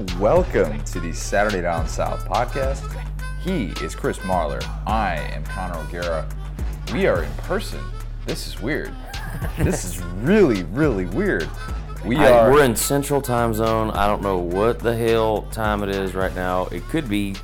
And welcome to the Saturday Down South podcast. He is Chris Marler. I am Connor O'Gara. We are in person. This is weird. this is really, really weird. We I- are. we're in Central Time Zone. I don't know what the hell time it is right now. It could be.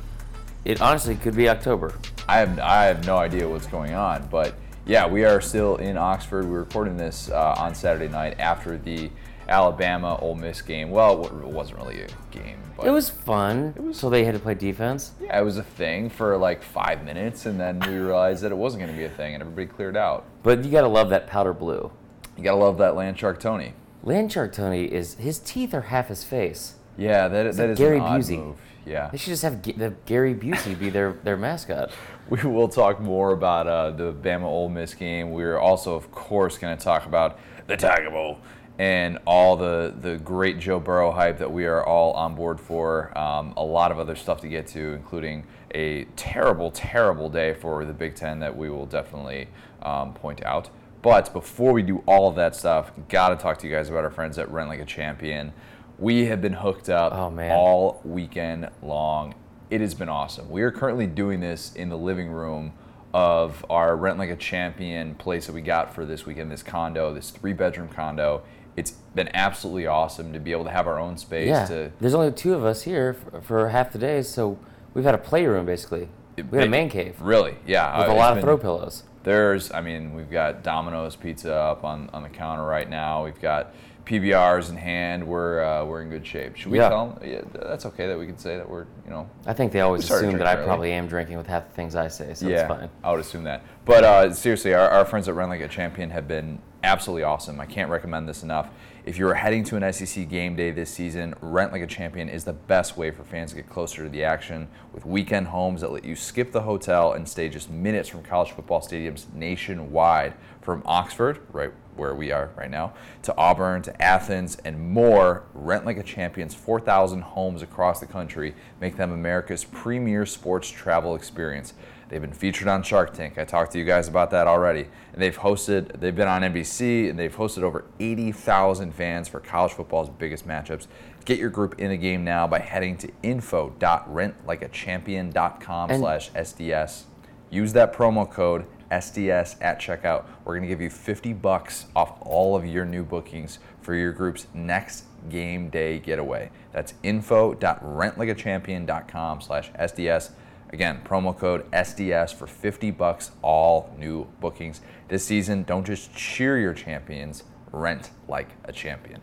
It honestly could be October. I have I have no idea what's going on, but yeah, we are still in Oxford. We're recording this uh, on Saturday night after the Alabama Ole Miss game. Well, it wasn't really a game, but It was fun. so they had to play defense. yeah, it was a thing for like five minutes, and then we realized that it wasn't going to be a thing, and everybody cleared out. But you gotta love that powder blue. You gotta love that Landshark Tony. Landshark Tony is his teeth are half his face. Yeah, that, that is Gary an odd Busey. move. Yeah, They should just have G- the Gary Busey be their their mascot. we will talk more about uh, the Bama Ole Miss game. We're also, of course, going to talk about the Tiger Bowl and all the the great Joe Burrow hype that we are all on board for. Um, a lot of other stuff to get to, including a terrible, terrible day for the Big Ten that we will definitely um, point out. But before we do all of that stuff, got to talk to you guys about our friends at Rent Like a Champion. We have been hooked up Oh, all weekend long. It has been awesome. We are currently doing this in the living room of our Rent Like a Champion place that we got for this weekend, this condo, this three bedroom condo. It's been absolutely awesome to be able to have our own space Yeah. to There's only two of us here for, for half the day, so we've had a playroom basically. We had a man cave Really, yeah. with uh, a lot of been- throw pillows. There's, I mean, we've got Domino's Pizza up on, on the counter right now. We've got PBRs in hand. We're uh, we're in good shape. Should we Yeah. tell them? Yeah, that's okay that we can say that we're, you know, I think they always assume that I early. probably am drinking with half the things I say, so yeah, it's fine. I would assume that. But uh, seriously, our, our friends at Run Like a Champion have been absolutely awesome. I can't recommend this enough. If you're heading to an SEC game day this season, Rent Like a Champion is the best way for fans to get closer to the action with weekend homes that let you skip the hotel and stay just minutes from college football stadiums nationwide. From Oxford, right where we are right now, to Auburn, to Athens, and more, Rent Like a Champion's 4,000 homes across the country make them America's premier sports travel experience. They've been featured on Shark Tank. I talked to you guys about that already. And they've hosted, they've been on NBC, and they've hosted over 80,000 fans for college football's biggest matchups. Get your group in the game now by heading to info.rentlikeachampion.com slash SDS. Use that promo code SDS at checkout. We're going to give you 50 bucks off all of your new bookings for your group's next game day getaway. That's info.rentlikeachampion.com slash SDS. Again, promo code SDS for 50 bucks all new bookings. This season, don't just cheer your champions, rent like a champion.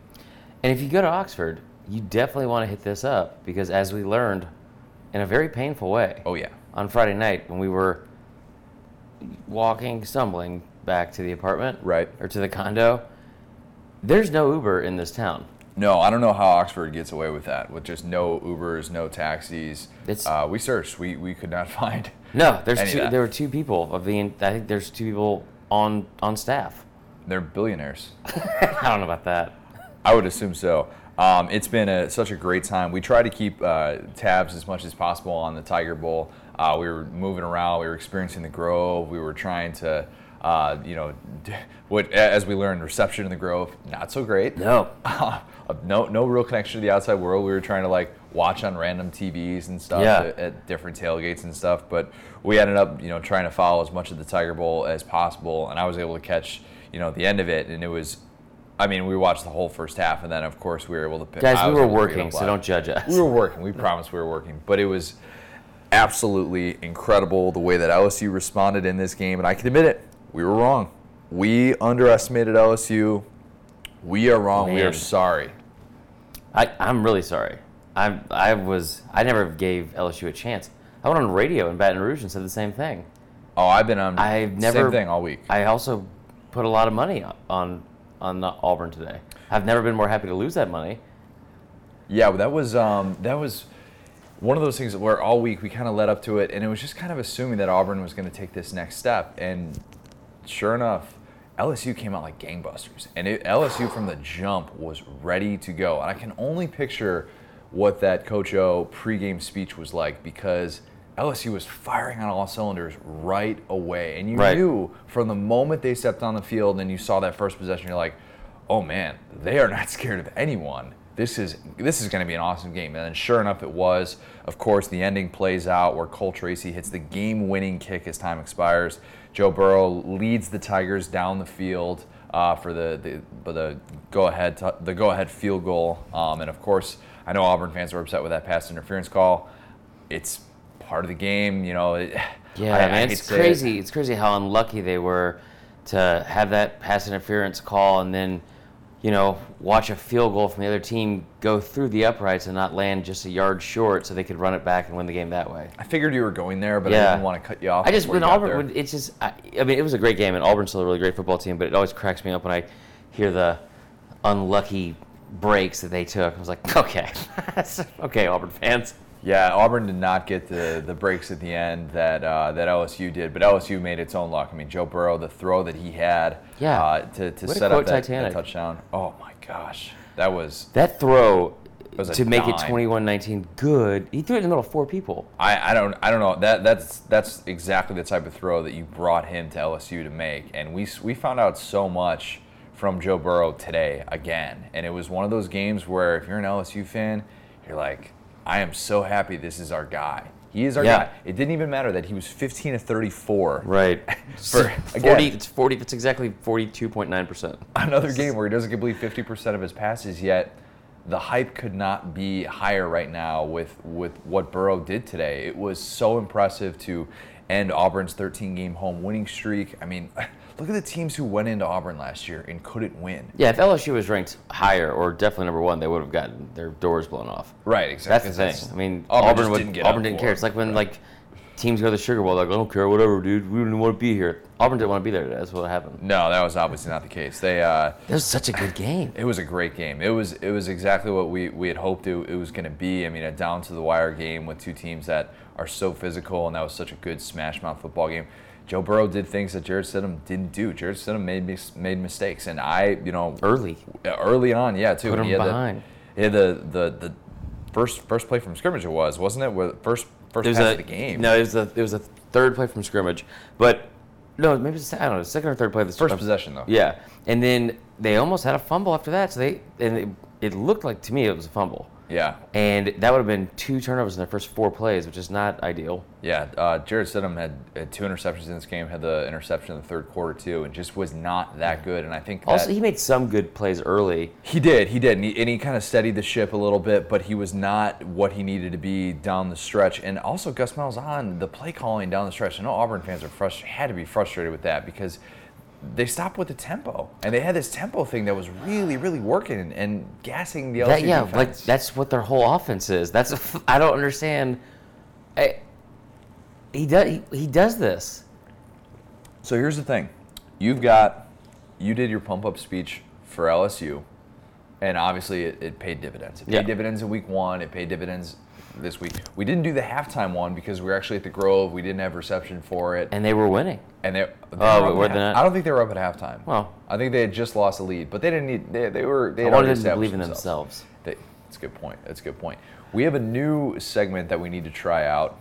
And if you go to Oxford, you definitely want to hit this up because, as we learned in a very painful way Oh yeah. on Friday night when we were walking, stumbling back to the apartment, Right. or to the condo, there's no Uber in this town. No, I don't know how Oxford gets away with that, with just no Ubers, no taxis. It's- uh, we searched, we, we could not find. No, there's two, there were two people of the. I think there's two people on on staff. They're billionaires. I don't know about that. I would assume so. Um, it's been a, such a great time. We try to keep uh, tabs as much as possible on the Tiger Bowl. Uh, we were moving around. We were experiencing the Grove. We were trying to, uh, you know, what as we learned, reception in the Grove not so great. No, no, no real connection to the outside world. We were trying to like watch on random TVs and stuff Yeah. at, at different tailgates and stuff. But we ended up, you know, trying to follow as much of the Tiger Bowl as possible, and I was able to catch, you know, the end of it, and it was. I mean, we watched the whole first half, and then of course we were able to. pick guys, we were able to pick it working, so don't judge us. We were working. We promised we were working, but it was absolutely incredible the way that LSU responded in this game, and I can admit it, we were wrong. We underestimated LSU. We are wrong. We are sorry. I, I'm really sorry. I I was I never gave LSU a chance. I went on radio in Baton Rouge and said the same thing. Oh, I've been on I've never same thing all week. I also put a lot of money on on, Auburn today. I've never been more happy to lose that money. Yeah, that was um, that was one of those things where all week we kind of led up to it, and it was just kind of assuming that Auburn was going to take this next step, and sure enough, LSU came out like gangbusters, and it, LSU from the jump was ready to go, and I can only picture what that Coach O pregame speech was like because LSU was firing on all cylinders right away, and you Right. knew from the moment they stepped on the field and you saw that first possession, you're like, oh man, they are not scared of anyone. this is this is going to be an awesome game. And then sure enough, it was. Of course, the ending plays out where Cole Tracy hits the game-winning kick as time expires. Joe Burrow leads the Tigers down the field uh, for the the, the go-ahead t- the go-ahead field goal. Um, and of course, I know Auburn fans were upset with that pass interference call. It's part of the game, you know. It, Yeah, I- I man, hate it's say it. crazy. It's crazy how unlucky they were to have that pass interference call and then, you know, watch a field goal from the other team go through the uprights and not land just a yard short, so they could run it back and win the game that way. I figured you were going there, but I didn't want to cut you off. I just when you got there. Auburn, would, it's just. I, I mean, it was a great game, and Auburn's still a really great football team. But it always cracks me up when I hear the unlucky breaks that they took. I was like, okay, okay, Auburn fans. Yeah, Auburn did not get the, the breaks at the end that uh, that LSU did, but LSU made its own luck. I mean, Joe Burrow, the throw that he had Yeah. uh, to, to set up that, that touchdown. Oh my gosh, that was That throw was to make it dime. 21-19 good. He threw it in the middle of four people. I, I don't I don't know that that's that's exactly the type of throw that you brought him to LSU to make, and we we found out so much from Joe Burrow today again, and it was one of those games where if you're an LSU fan, you're like, I am so happy this is our guy. He is our Yeah. guy. It didn't even matter that he was 15 to 34. Right. For- 40, it's 40, that's exactly 42.9%. Another game where he doesn't complete 50% of his passes, yet the hype could not be higher right now with, with what Burrow did today. It was so impressive to end Auburn's 13 game home winning streak. I mean, look at the teams who went into Auburn last year and couldn't win. Yeah, if LSU was ranked higher or definitely number one, they would have gotten their doors blown off. Right, exactly. That's the thing. I mean, Auburn Auburn, would, didn't Auburn didn't care. It's like when Right. like teams go to the Sugar Bowl, like I don't care, whatever, dude. We didn't want to be here. Auburn didn't want to be there today. That's what happened. No, that was obviously not the case. They uh, That was such a good game. It was a great game. It was it was exactly what we, we had hoped it, it was going to be. I mean, a down to the wire game with two teams that are so physical, and that was such a good smash mouth football game. Joe Burrow did things that Jarrett Stidham didn't do. Jarrett Stidham made mis- made mistakes, and I, you know, Early. early on, yeah, too. Put And him he had the- behind. he had the, the the first first play from scrimmage. It was wasn't it? Where- First first It pass a of the game. No, it was the it was a third play from scrimmage, but no, maybe it's, I don't know, second or third play. Of the first um, possession though. Yeah, and then they almost had a fumble after that. So they and it, it looked like to me it was a fumble, Yeah. and that would have been two turnovers in their first four plays, which is not ideal. Yeah, uh, Jarrett Stidham had, had two interceptions in this game. Had the interception in the third quarter too, and just was not that good. And I think that, Also, he made some good plays early. He did, he did, and he, and he kind of steadied the ship a little bit, but he was not what he needed to be down the stretch. And also, Gus Malzahn, the play calling down the stretch. I know Auburn fans are frustrated, had to be frustrated with that because they stopped with the tempo, and they had this tempo thing that was really, really working and, gassing the LSU That, yeah, defense. like that's what their whole offense is. That's I don't understand. I, he does he, he does this. So here's the thing. You've got, you did your pump up speech for LSU, and obviously it, it paid dividends. It paid Yeah. dividends in week one, it paid dividends this week. We didn't do the halftime one because we were actually at the Grove. We didn't have reception for it. And they were winning. And they, they Oh, were were they half-? I don't think they were up at halftime. Well. I think they had just lost a lead, but they didn't need, they, they were, they I had wanted them to believe in themselves. They, that's a good point. That's a good point. We have a new segment that we need to try out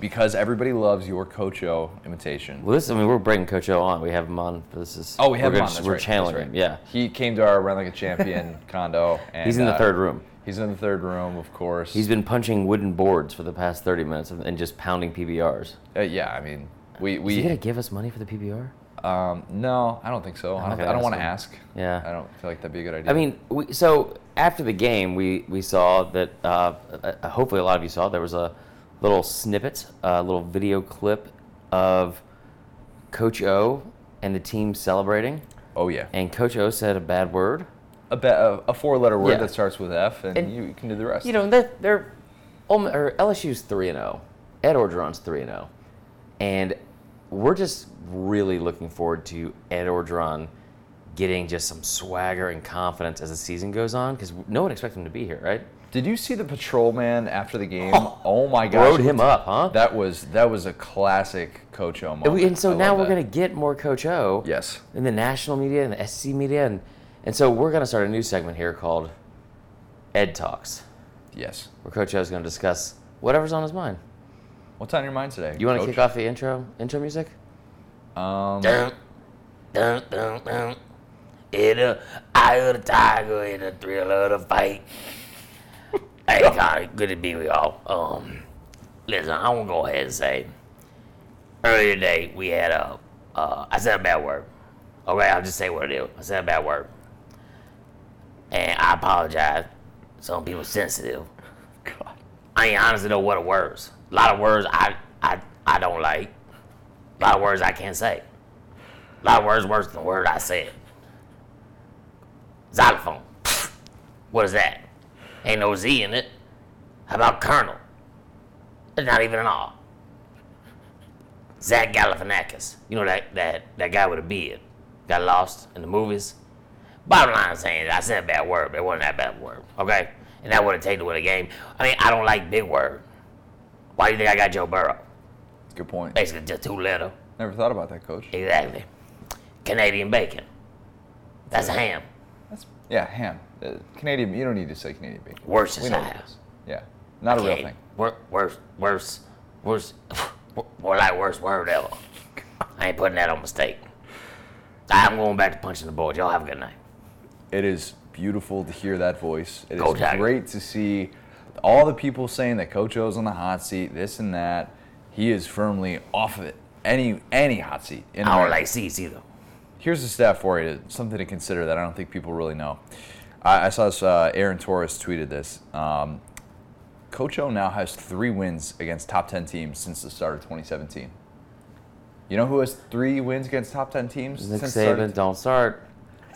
because everybody loves your Coach O imitation. Well, this I mean we're bringing Coach O on. We have him on. This is Oh, we have him on. just- we're right, channeling that's him. Yeah, He came to our Run Like a Champion condo. And, he's in the uh, third room. He's in the third room, of course. He's been punching wooden boards for the past 30 minutes and just pounding PBRs. Uh, yeah, I mean, we Is he gonna give us money for the PBR? um no, I don't think so. I don't, I don't want to ask ask. Yeah. I don't feel like that'd be a good idea. I mean, we, so after the game, we, we saw that, uh, uh, hopefully a lot of you saw, there was a little snippet, a little video clip of Coach O and the team celebrating. oh yeah, And Coach O said a bad word. A, be- a, a four-letter word Yeah. that starts with F, and, And, you can do the rest. You know, they're, they're or LSU's 3 and 0. Ed Orgeron's 3 and 0. And we're just really looking forward to Ed Orgeron getting just some swagger and confidence as the season goes on because no one expected him to be here, right? Did you see the patrolman after the game? Oh, oh my gosh, Rode him up, huh? That was that was a classic Coach O And, moment. we, and so I now we're that. to get more Coach O yes, in the national media and the SC media. And, and so we're going to start a new segment here called Ed Talks, yes. where Coach O is going to discuss whatever's on his mind. What's on your mind today? You want to kick off the intro intro music? Um, Dun, dun, dun, dun. In the eye of the tiger, in the thrill of the fight. hey, Connie, good to be with y'all. Um, listen, I want to go ahead and say, earlier today we had a, uh, I said a bad word. Okay, I'll just say what it is. I said a bad word, and I apologize. Some people sensitive. God. I ain't honestly know what are words. A lot of words I, I, I don't like. A lot of words I can't say. A lot of words worse than the word I said. Xylophone. What is that? Ain't no Z in it. How about Colonel? It's not even an R. Zach Galifianakis. You know that, that, that guy with a beard. Got lost in the movies. Bottom line saying I said a bad word, but it wasn't that bad word. Okay? And that would have taken away the game. I mean, I don't like big word. Why do you think I got Joe Burrow? Good point. Basically just two letter. Never thought about that, coach. Exactly. Canadian bacon. That's a ham. That's yeah, ham. Uh, Canadian. You don't need to say Canadian bacon. Worse We is know I what it have. is. Yeah, not a real thing. wor- Worse, worse, worse, more like worst word ever. I ain't putting that on mistake. I'm going back to punching the board. Y'all have a good night. It is beautiful to hear that voice. It is Go Tigers. great to see all the people saying that Coach O's on the hot seat, this and that. He is firmly off of it. Any any hot seat. In I don't like seats either. Here's a stat for you, something to consider that I don't think people really know. I, I saw this. Uh, Aaron Torres tweeted this. Um, Coach O now has three wins against top ten teams since the start of 2017. You know who has three wins against top ten teams Nick since the start of- Saban, don't start.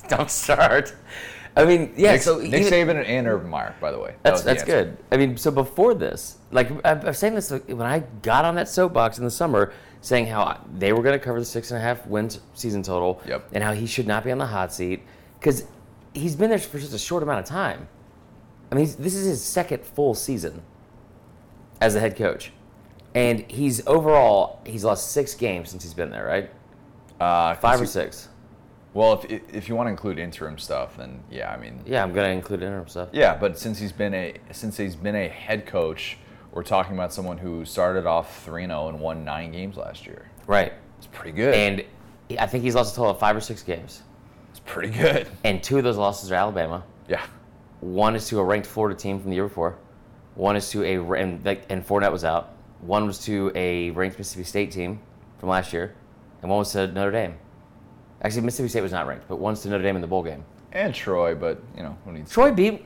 Don't start. I mean, yeah. Nick, so Nick even- Saban and Urban Meyer, by the way. That That's that's good. I mean, so before this, like I've, I've saying this like, when I got on that soapbox in the summer, saying how they were going to cover the six and a half wins season total, Yep. and how he should not be on the hot seat because he's been there for just a short amount of time. I mean, he's, this is his second full season as a head coach, and he's overall he's lost six games since he's been there, right? Uh, Five or six. Well, if if you want to include interim stuff, then yeah, I mean, Yeah, I'm going to include interim stuff. yeah. But since he's been a since he's been a head coach, we're talking about someone who started off three 0 and won nine games last year. Right, It's pretty good. and I think he's lost a total of five or six games, it's pretty good. and two of those losses are Alabama. Yeah. One is to a ranked Florida team from the year before. One is to a and like and Fournette was out. One was to a ranked Mississippi State team from last year, and one was to Notre Dame. Actually, Mississippi State was not ranked, but one's to Notre Dame in the bowl game. And Troy, but you know who needs? Troy beat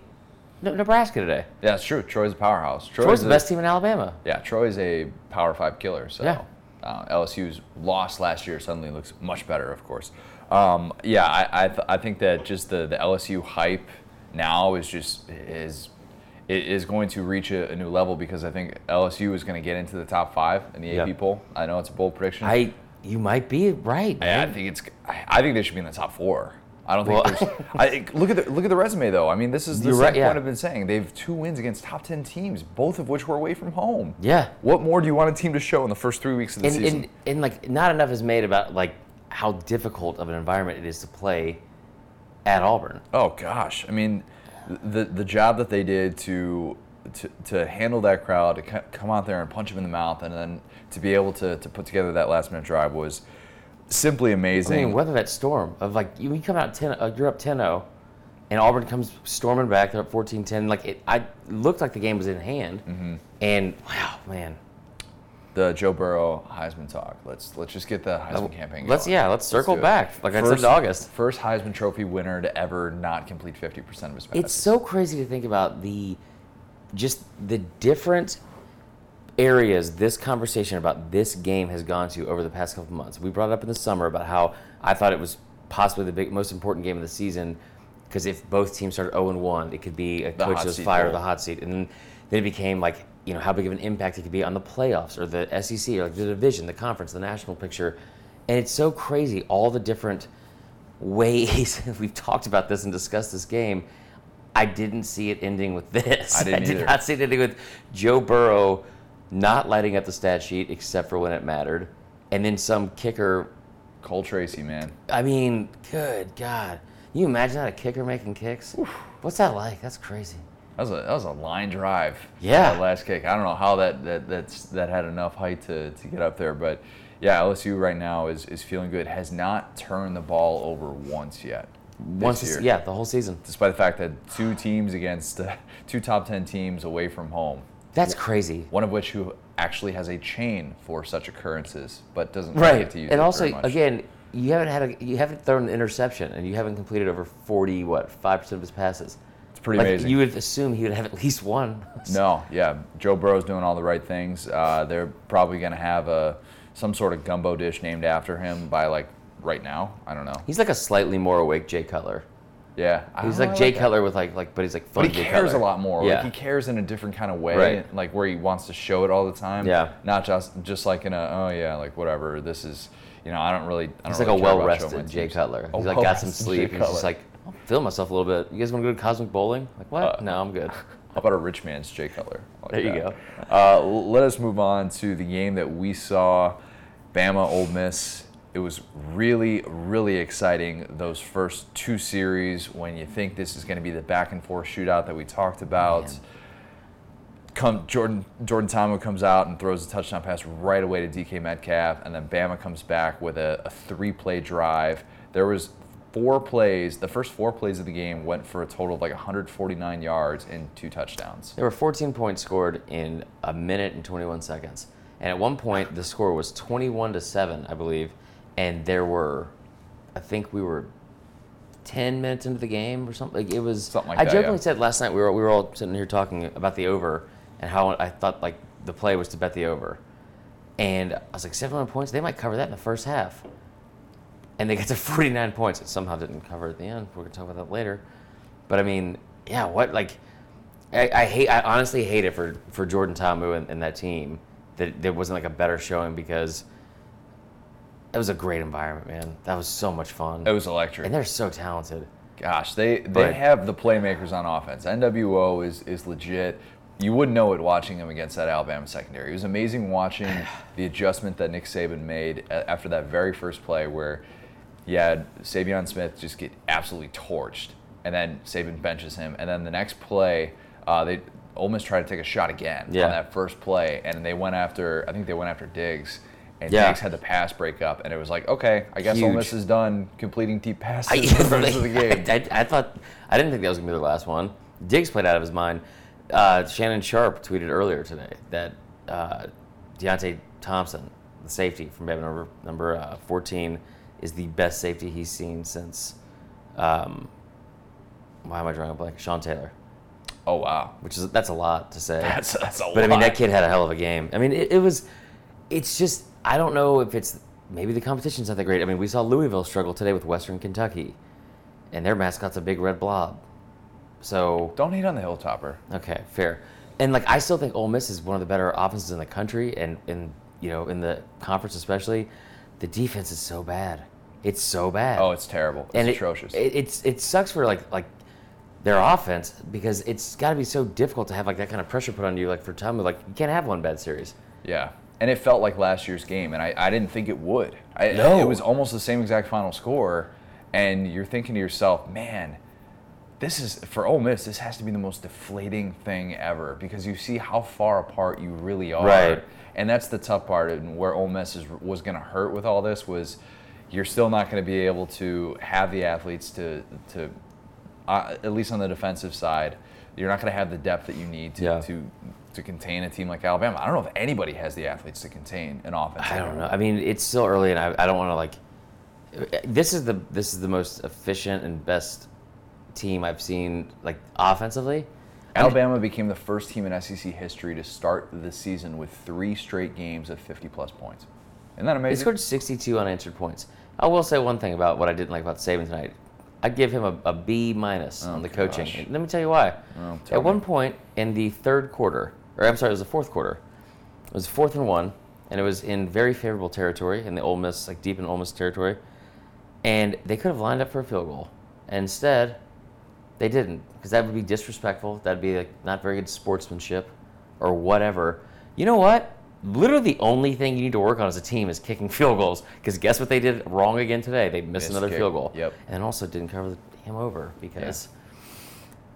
Nebraska today. Yeah, it's true. Troy's a powerhouse. Troy's, Troy's the a- best team in Alabama. Yeah, Troy's a Power Five killer. So Yeah. uh, LSU's loss last year suddenly looks much better, of course. Um, yeah, I I, th- I think that just the, the LSU hype now is just is it is going to reach a, a new level because I think LSU is going to get into the top five in the Yep. AP poll. I know it's a bold prediction. I you might be right. I, I think it's. I, think they should be in the top four. I don't think Well- there's. I, look at the look at the resume though. I mean, this is the same right, yeah. point I've been saying. They have two wins against top ten teams, both of which were away from home. Yeah. What more do you want a team to show in the first three weeks of the and, season? and and like not enough is made about like how difficult of an environment it is to play at Auburn. oh gosh, I mean, the the job that they did to to, to handle that crowd, to come out there and punch them in the mouth, and then to be able to, to put together that last minute drive was simply amazing. I mean, weather that storm of like you, you come out 10, uh, you're up 10-0, and Auburn comes storming back. They're up 14-10. Like it, I looked like the game was in hand, Mm-hmm. and wow, man. the Joe Burrow Heisman talk. Let's let's just get the Heisman campaign. Let's yeah, let's circle do it. back. Like I said August. First Heisman Trophy winner to ever not complete 50% of his passes. It's so crazy to think about the just the different areas this conversation about this game has gone to over the past couple months. We brought it up in the summer about how I thought it was possibly the big, most important game of the season because if both teams started 0 and 1, it could be a The coach hot that's fired or the hot seat. And then, it became like, you know, how big of an impact it could be on the playoffs or the SEC or like the division, the conference, the national picture. And it's so crazy, all the different ways we've talked about this and discussed this game. I didn't see it ending with this. I didn't did either. not see it ending with Joe Burrow not lighting up the stat sheet except for when it mattered, and then some kicker. Cole Tracy, man. I mean, good God, you imagine that a kicker making kicks? What's that like? That's crazy. That was a that was a line drive. Yeah. That last kick. I don't know how that that that's that had enough height to, to get up there, but yeah, LSU right now is is feeling good. Has not turned the ball over once yet. Once, year. yeah, the whole season. Despite the fact that two teams against uh, two top 10 teams away from home, That's crazy. one of which who actually has a chain for such occurrences, but doesn't Right. get to use And it also, again, you haven't had a, you haven't thrown an interception, and you haven't completed over forty what five percent of his passes. it's pretty like, amazing. You would assume he would have at least one. No, yeah, Joe Burrow's doing all the right things. Uh, they're probably going to have a some sort of gumbo dish named after him by like right now. I don't know. He's like a slightly more awake Jay Cutler. Yeah, He's like Jay. Cutler with like like, but he's like fun. But he Jay cares Cutler. a lot more. Yeah. Like he cares in a different kind of way, Right. like where he wants to show it all the time. Yeah. Not just just like in a oh yeah, like whatever. This is you know I don't really. I don't He's like really a care about well showing my rested Jay teams. Cutler. He's like got some well-rested sleep. He's just Cutler. like, I'll feel myself a little bit. You guys want to go to Cosmic Bowling? Like what? Uh, no, I'm good. How about a rich man's Jay Cutler? I like There you that. Uh, l- let us move on to the game that we saw, Bama Ole Miss. It was really, really exciting. Those first two series, when you think this is going to be the back and forth shootout that we talked about. Man. Come Jordan Jordan Ta'amu comes out and throws a touchdown pass right away to DK Metcalf, and then Bama comes back with a, a three-play drive. There was four plays. The first four plays of the game went for a total of like 149 yards and two touchdowns. There were 14 points scored in a minute and 21 seconds. And at one point, the score was 21 to 7, I believe. And there were, I think we were 10 minutes into the game or something. Like it was. Something like I that, jokingly yeah. said last night we were we were all sitting here talking about the over and how I thought like the play was to bet the over. And I was like 700 points. They might cover that in the first half. And they got to 49 points. It somehow didn't cover at the end. We're gonna talk about that later. But I mean, yeah, what like I, I hate. I honestly hate it for for Jordan Ta'amu and, and that team that there wasn't like a better showing because it was a great environment, man. That was so much fun, It was electric. and they're so talented. Gosh, they they But- have the playmakers on offense. NWO is is legit. You wouldn't know it watching them against that Alabama secondary. It was amazing watching the adjustment that Nick Saban made after that very first play where you had Saivion Smith just get absolutely torched, and then Saban benches him, and then the next play, uh, they Ole Miss tried to take a shot again Yeah. on that first play, and they went after I think they went after Diggs. And Yeah. Diggs had the pass break up, and it was like, okay, I guess Ole Huge. Miss is done completing deep passes I, for the rest of the game. I, I thought I didn't think that was gonna be the last one. Diggs played out of his mind. Uh, Shannon Sharpe tweeted earlier today that uh, Deionte Thompson, the safety from Bama number number uh, 14, is the best safety he's seen since. Um, why am I drawing a blank? Sean Taylor, Oh wow, which is that's a lot to say. that's that's a lot. But I mean, that kid had a hell of a game. I mean, it, it was. It's just I don't know if it's maybe the competition's not that great. I mean, we saw Louisville struggle today with Western Kentucky, and their mascot's a big red blob. So Don't hate on the Hilltopper. okay, fair. And like I still think Ole Miss is one of the better offenses in the country, and in you know in the conference especially, the defense is so bad. It's so bad. Oh, it's terrible. It's and it- atrocious. It, it's it sucks for like like their offense because it's got to be so difficult to have like that kind of pressure put on you. Like for Ta'amu, like you can't have one bad series. yeah, and it felt like last year's game, and I, I didn't think it would. I, No. it was almost the same exact final score, and you're thinking to yourself, man, this is for Ole Miss. This has to be the most deflating thing ever because you see how far apart you really are. Right. And that's the tough part, and where Ole Miss is, was going to hurt with all this was, you're still not going to be able to have the athletes to to, uh, at least on the defensive side, you're not going to have the depth that you need to, Yeah. to to contain a team like Alabama. I don't know if anybody has the athletes to contain an offense. I don't know. I mean, it's still early, and I, I don't want to like. This is the this is the most efficient and best team I've seen like offensively. Alabama became the first team in SEC history to start the season with three straight games of 50 plus points. Isn't that amazing? They scored 62 unanswered points. I will say one thing about what I didn't like about Saban tonight. I'd give him a, a B minus Oh, on the coaching. And let me tell you why. Oh, At one point in the third quarter, or I'm sorry, it was the fourth quarter. It was fourth and one, and it was in very favorable territory in the Ole Miss, like deep in Ole Miss territory. And they could have lined up for a field goal. And instead, they didn't, because that would be disrespectful. That'd be like not very good sportsmanship, or whatever. You know what? Literally, the only thing you need to work on as a team is kicking field goals. Because guess what they did wrong again today? They missed, Missed another kick. field goal. Yep. And also didn't cover him over because.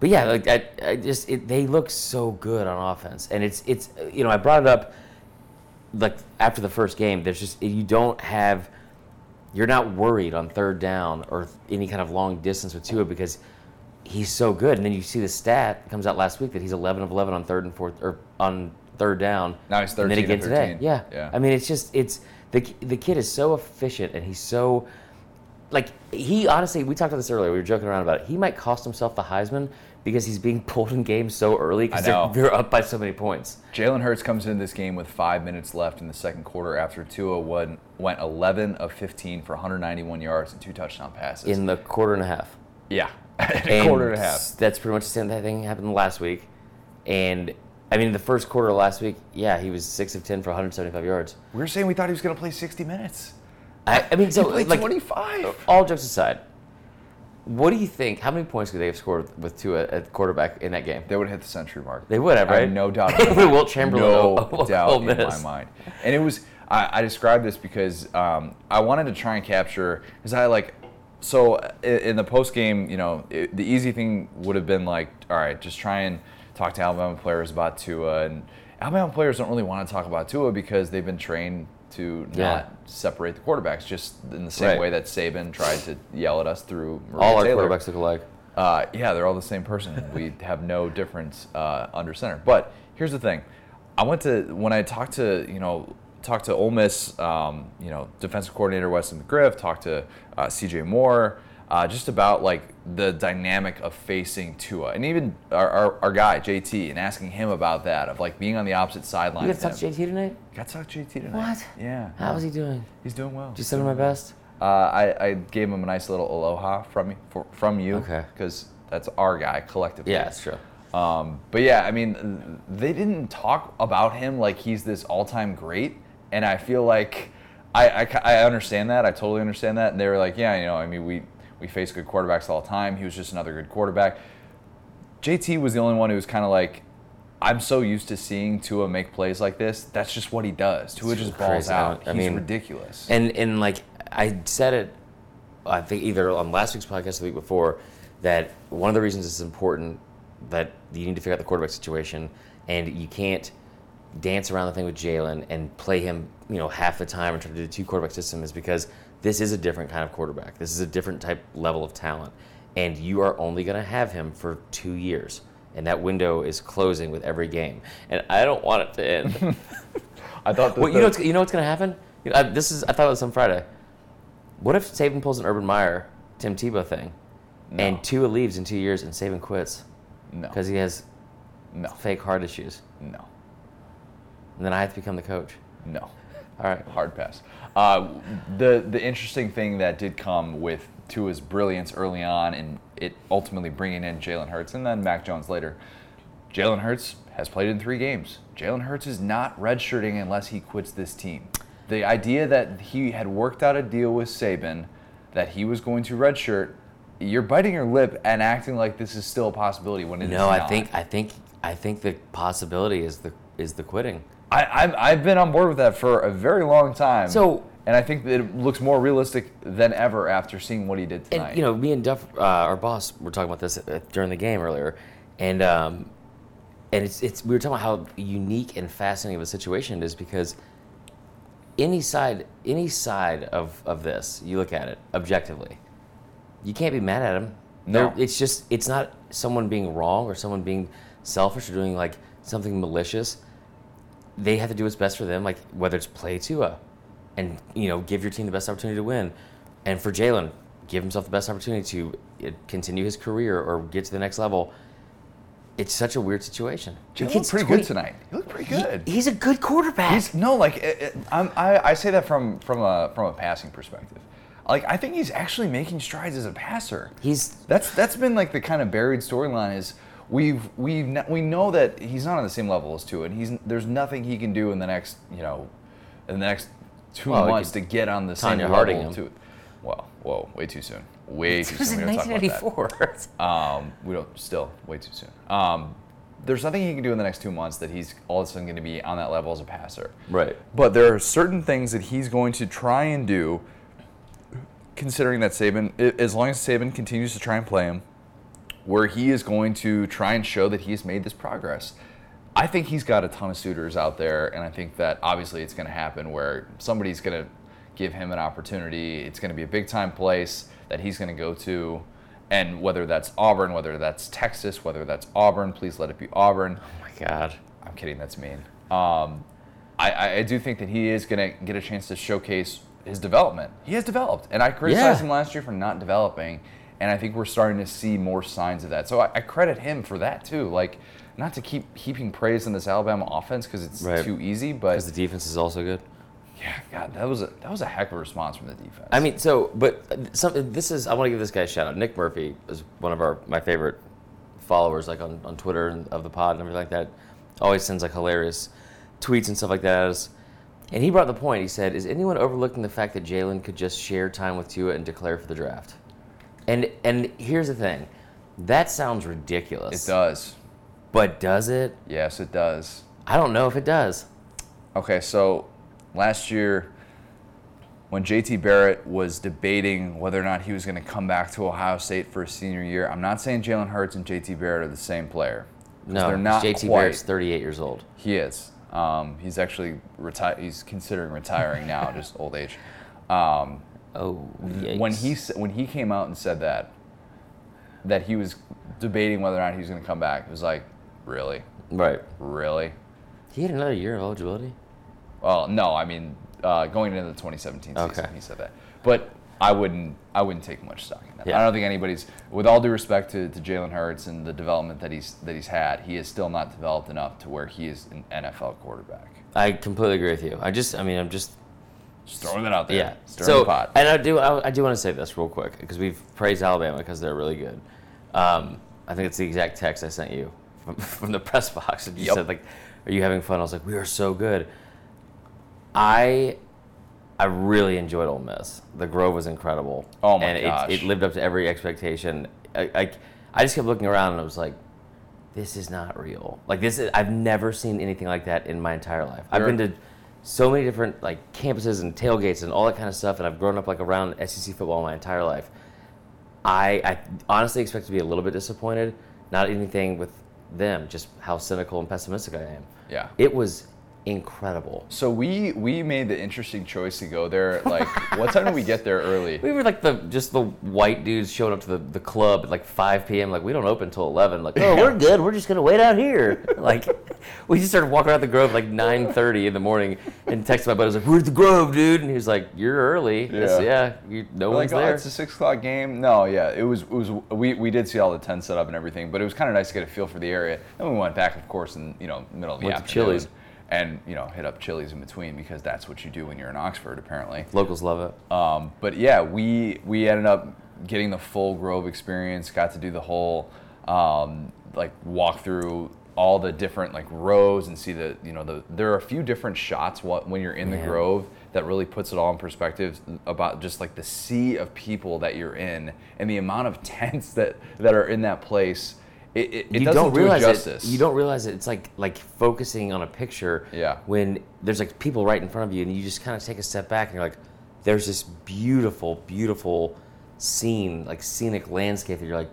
But yeah, like I, I just it, they look so good on offense, and it's it's you know I brought it up like after the first game. There's just you don't have you're not worried on third down or any kind of long distance with Tua because he's so good. And then you see the stat comes out last week that he's 11 of 11 on third and fourth or on third down. Now he's 13 and then again today. Yeah. Yeah. I mean, it's just it's the the kid is so efficient and he's so like he honestly we talked about this earlier. We were joking around about it. He might cost himself the Heisman because he's being pulled in games so early because they're, they're up by so many points. Jalen Hurts comes into this game with five minutes left in the second quarter after Tua went, went 11 of 15 for 191 yards and two touchdown passes. in the quarter and a half. yeah, a quarter and a half. That's pretty much the same thing happened last week. And I mean, the first quarter of last week, yeah, he was six of ten for 175 yards. We were saying we thought he was going to play 60 minutes. I, I mean, so like 25. all jokes aside, what do you think? How many points could they have scored with Tua at quarterback in that game? They would have hit the century mark. They would have, I right? have no doubt. in With Wilt. Chamberlain No doubt in my mind. And it was. I, I described this because um, I wanted to try and capture because I like. So i- in the post game, you know, it, the easy thing would have been like, all right, just try and talk to Alabama players about Tua, and Alabama players don't really want to talk about Tua because they've been trained to Yeah. not separate the quarterbacks, just in the same Right. way that Saban tried to yell at us through Maria all our Taylor. quarterbacks look alike. Uh, yeah, they're all the same person. We have no difference uh, under center. But here's the thing: I went to when I talked to you know talked to Ole Miss, um, you know, defensive coordinator Wesley McGriff, talked to uh, C.J. Moore, uh, just about like the dynamic of facing Tua, and even our, our, our guy JT, and asking him about that of like being on the opposite sideline. You got to talk to JT tonight? Got to talk to JT tonight. What? Yeah. How is he doing? He's doing well. Did you send him my best? Uh, I, I gave him a nice little aloha from me, for, from you. Okay. Because that's our guy collectively. Yeah, that's true. Um, but yeah, I mean, they didn't talk about him like he's this all-time great, and I feel like I, I, I understand that. I totally understand that. And they were like, yeah, you know, I mean, we we face good quarterbacks all the time. He was just another good quarterback. JT was the only one who was kind of like, I'm so used to seeing Tua make plays like this. That's just what he does. Tua just balls out. I He's mean, ridiculous. And and like I said it, I think either on last week's podcast or the week before, that one of the reasons it's important that you need to figure out the quarterback situation, and you can't dance around the thing with Jalen and play him, you know, half the time and try to do the two quarterback system is because this is a different kind of quarterback. This is a different type level of talent, and you are only going to have him for two years. And that window is closing with every game, and I don't want it to end. I thought Well, you know, you know what's gonna happen? You know, I, this is I thought it was on Friday. What if Saban pulls an Urban Meyer, Tim Tebow thing, No. and Tua leaves in two years and Saban quits no, because he has no, fake heart issues, no, and then I have to become the coach. no. All right. hard pass. Uh, the the interesting thing that did come with Tua's brilliance early on, and it ultimately bringing in Jalen Hurts and then Mac Jones later. Jalen Hurts has played in three games. Jalen Hurts is not redshirting unless he quits this team. The idea that he had worked out a deal with Saban that he was going to redshirt, you're biting your lip and acting like this is still a possibility when it is No, I not. think I think I think the possibility is the is the quitting. I, I've, I've been on board with that for a very long time. So- and I think that it looks more realistic than ever after seeing what he did tonight. And you know, me and Duff, uh, our boss, were talking about this uh, during the game earlier, and um, and it's it's we were talking about how unique and fascinating of a situation it is because any side any side of of this, you look at it objectively, you can't be mad at him. No. They're- it's just it's not someone being wrong or someone being selfish or doing like something malicious. They have to do what's best for them, like whether it's play Tua, and you know give your team the best opportunity to win, and for Jalen, give himself the best opportunity to uh, continue his career or get to the next level. It's such a weird situation. Jalen looked pretty 20 good tonight. He looked pretty He- good. he's a good quarterback. He's no like it, it, I'm, I, I say that from from a from a passing perspective. Like I think he's actually making strides as a passer. He's That's that's been like the kind of buried storyline is we've we've we know that he's not on the same level as Tua, and he's there's nothing he can do in the next you know in the next two Well, months to get on the same Tonya level. Harding him. To, well, whoa, way too soon. Way too it was soon. in We don't talk about that. Um, we don't still way too soon. Um, there's nothing he can do in the next two months that he's all of a sudden going to be on that level as a passer. right. But there are certain things that he's going to try and do, considering that Saban, as long as Saban continues to try and play him, where he is going to try and show that he has made this progress. I think he's got a ton of suitors out there, and I think that obviously it's going to happen where somebody's going to give him an opportunity. It's going to be a big time place that he's going to go to. And whether that's Auburn, whether that's Texas, whether that's Auburn, please let it be Auburn. Oh my God. I'm kidding, that's mean. Um, I- I, I do think that he is going to get a chance to showcase his development. He has developed. And I criticized Yeah. him last year for not developing. And I think we're starting to see more signs of that. So I, I credit him for that too. Like, not to keep heaping praise on this Alabama offense because it's Right. too easy, but Because the defense is also good. yeah, God, that was a that was a heck of a response from the defense. I mean, so, but uh, some, this is, I want to give this guy a shout out. Nick Murphy is one of our my favorite followers, like on, on Twitter and of the pod and everything like that. Always sends like hilarious tweets and stuff like that. at. And he brought the point. He said, "Is anyone overlooking the fact that Jalen could just share time with Tua and declare for the draft?" And and here's the thing, that sounds ridiculous. it does. But does it? Yes, it does. I don't know if it does. Okay, so last year, when JT Barrett was debating whether or not he was going to come back to Ohio State for his senior year, I'm not saying Jalen Hurts and JT Barrett are the same player. No, they're not JT quite. Barrett's 38 years old. He is. Um, he's actually reti- He's considering retiring now, just old age. Um, Oh, when he when he came out and said that, that he was debating whether or not he was going to come back, it was like, really, right, really. he had another year of eligibility. Well, no, I mean uh, going into the 2017 season, he said that. But I wouldn't, I wouldn't take much stock in that. Yeah. I don't think anybody's, with all due respect to, to Jalen Hurts and the development that he's that he's had, he is still not developed enough to where he is an NFL quarterback. I completely agree with you. I just, I mean, I'm just, Just throwing that out there. yeah. Stirring So, the pot. and I do, I, I do want to say this real quick because we've praised Alabama because they're really good. Um, I think it's the exact text I sent you from, from the press box. And you Yep. said like, "Are you having fun?" I was like, "We are so good." I, I really enjoyed Ole Miss. The Grove was incredible. Oh my and gosh. it, it lived up to every expectation. I, I, I just kept looking around and I was like, this is not real. Like this is I've never seen anything like that in my entire life. I've been to so many different like campuses and tailgates and all that kind of stuff and I've grown up like around SEC football my entire life. I, I honestly expect to be a little bit disappointed. Not anything with them, just how cynical and pessimistic I am. yeah. It was incredible. So we we made the interesting choice to go there. Like, what time did we get there early? We were like the just the white dudes showing up to the, the club at like 5 p.m. Like we don't open until 11. Like oh we're good. We're just gonna wait out here. like we just started walking around the Grove like 9:30 in the morning and texted my buddy. I was like we're at the Grove, dude. And he was like you're early. Yeah. Yeah. yeah you, no We're one's like, oh, there. it's a six o'clock game. No, yeah, it was. It was. We, we did see all the tent set up and everything, but it was kind of nice to get a feel for the area. Then we went back, of course, in you know middle of the Went to afternoon, Chili's. And you know hit up Chili's in between because that's what you do when you're in Oxford, apparently. Locals love it. Um, but yeah, we we ended up getting the full Grove experience. Got to do the whole um, like walk through all the different like rows and see the you know the there are a few different shots when you're in the Grove that really puts it all in perspective about just like the sea of people that you're in and the amount of tents that that are in that place. It, it, it you doesn't don't do realize it justice. You don't realize it. It's like like focusing on a picture. Yeah. When there's like people right in front of you, and you just kind of take a step back, and you're like, "There's this beautiful, beautiful scene, like scenic landscape." That you're like,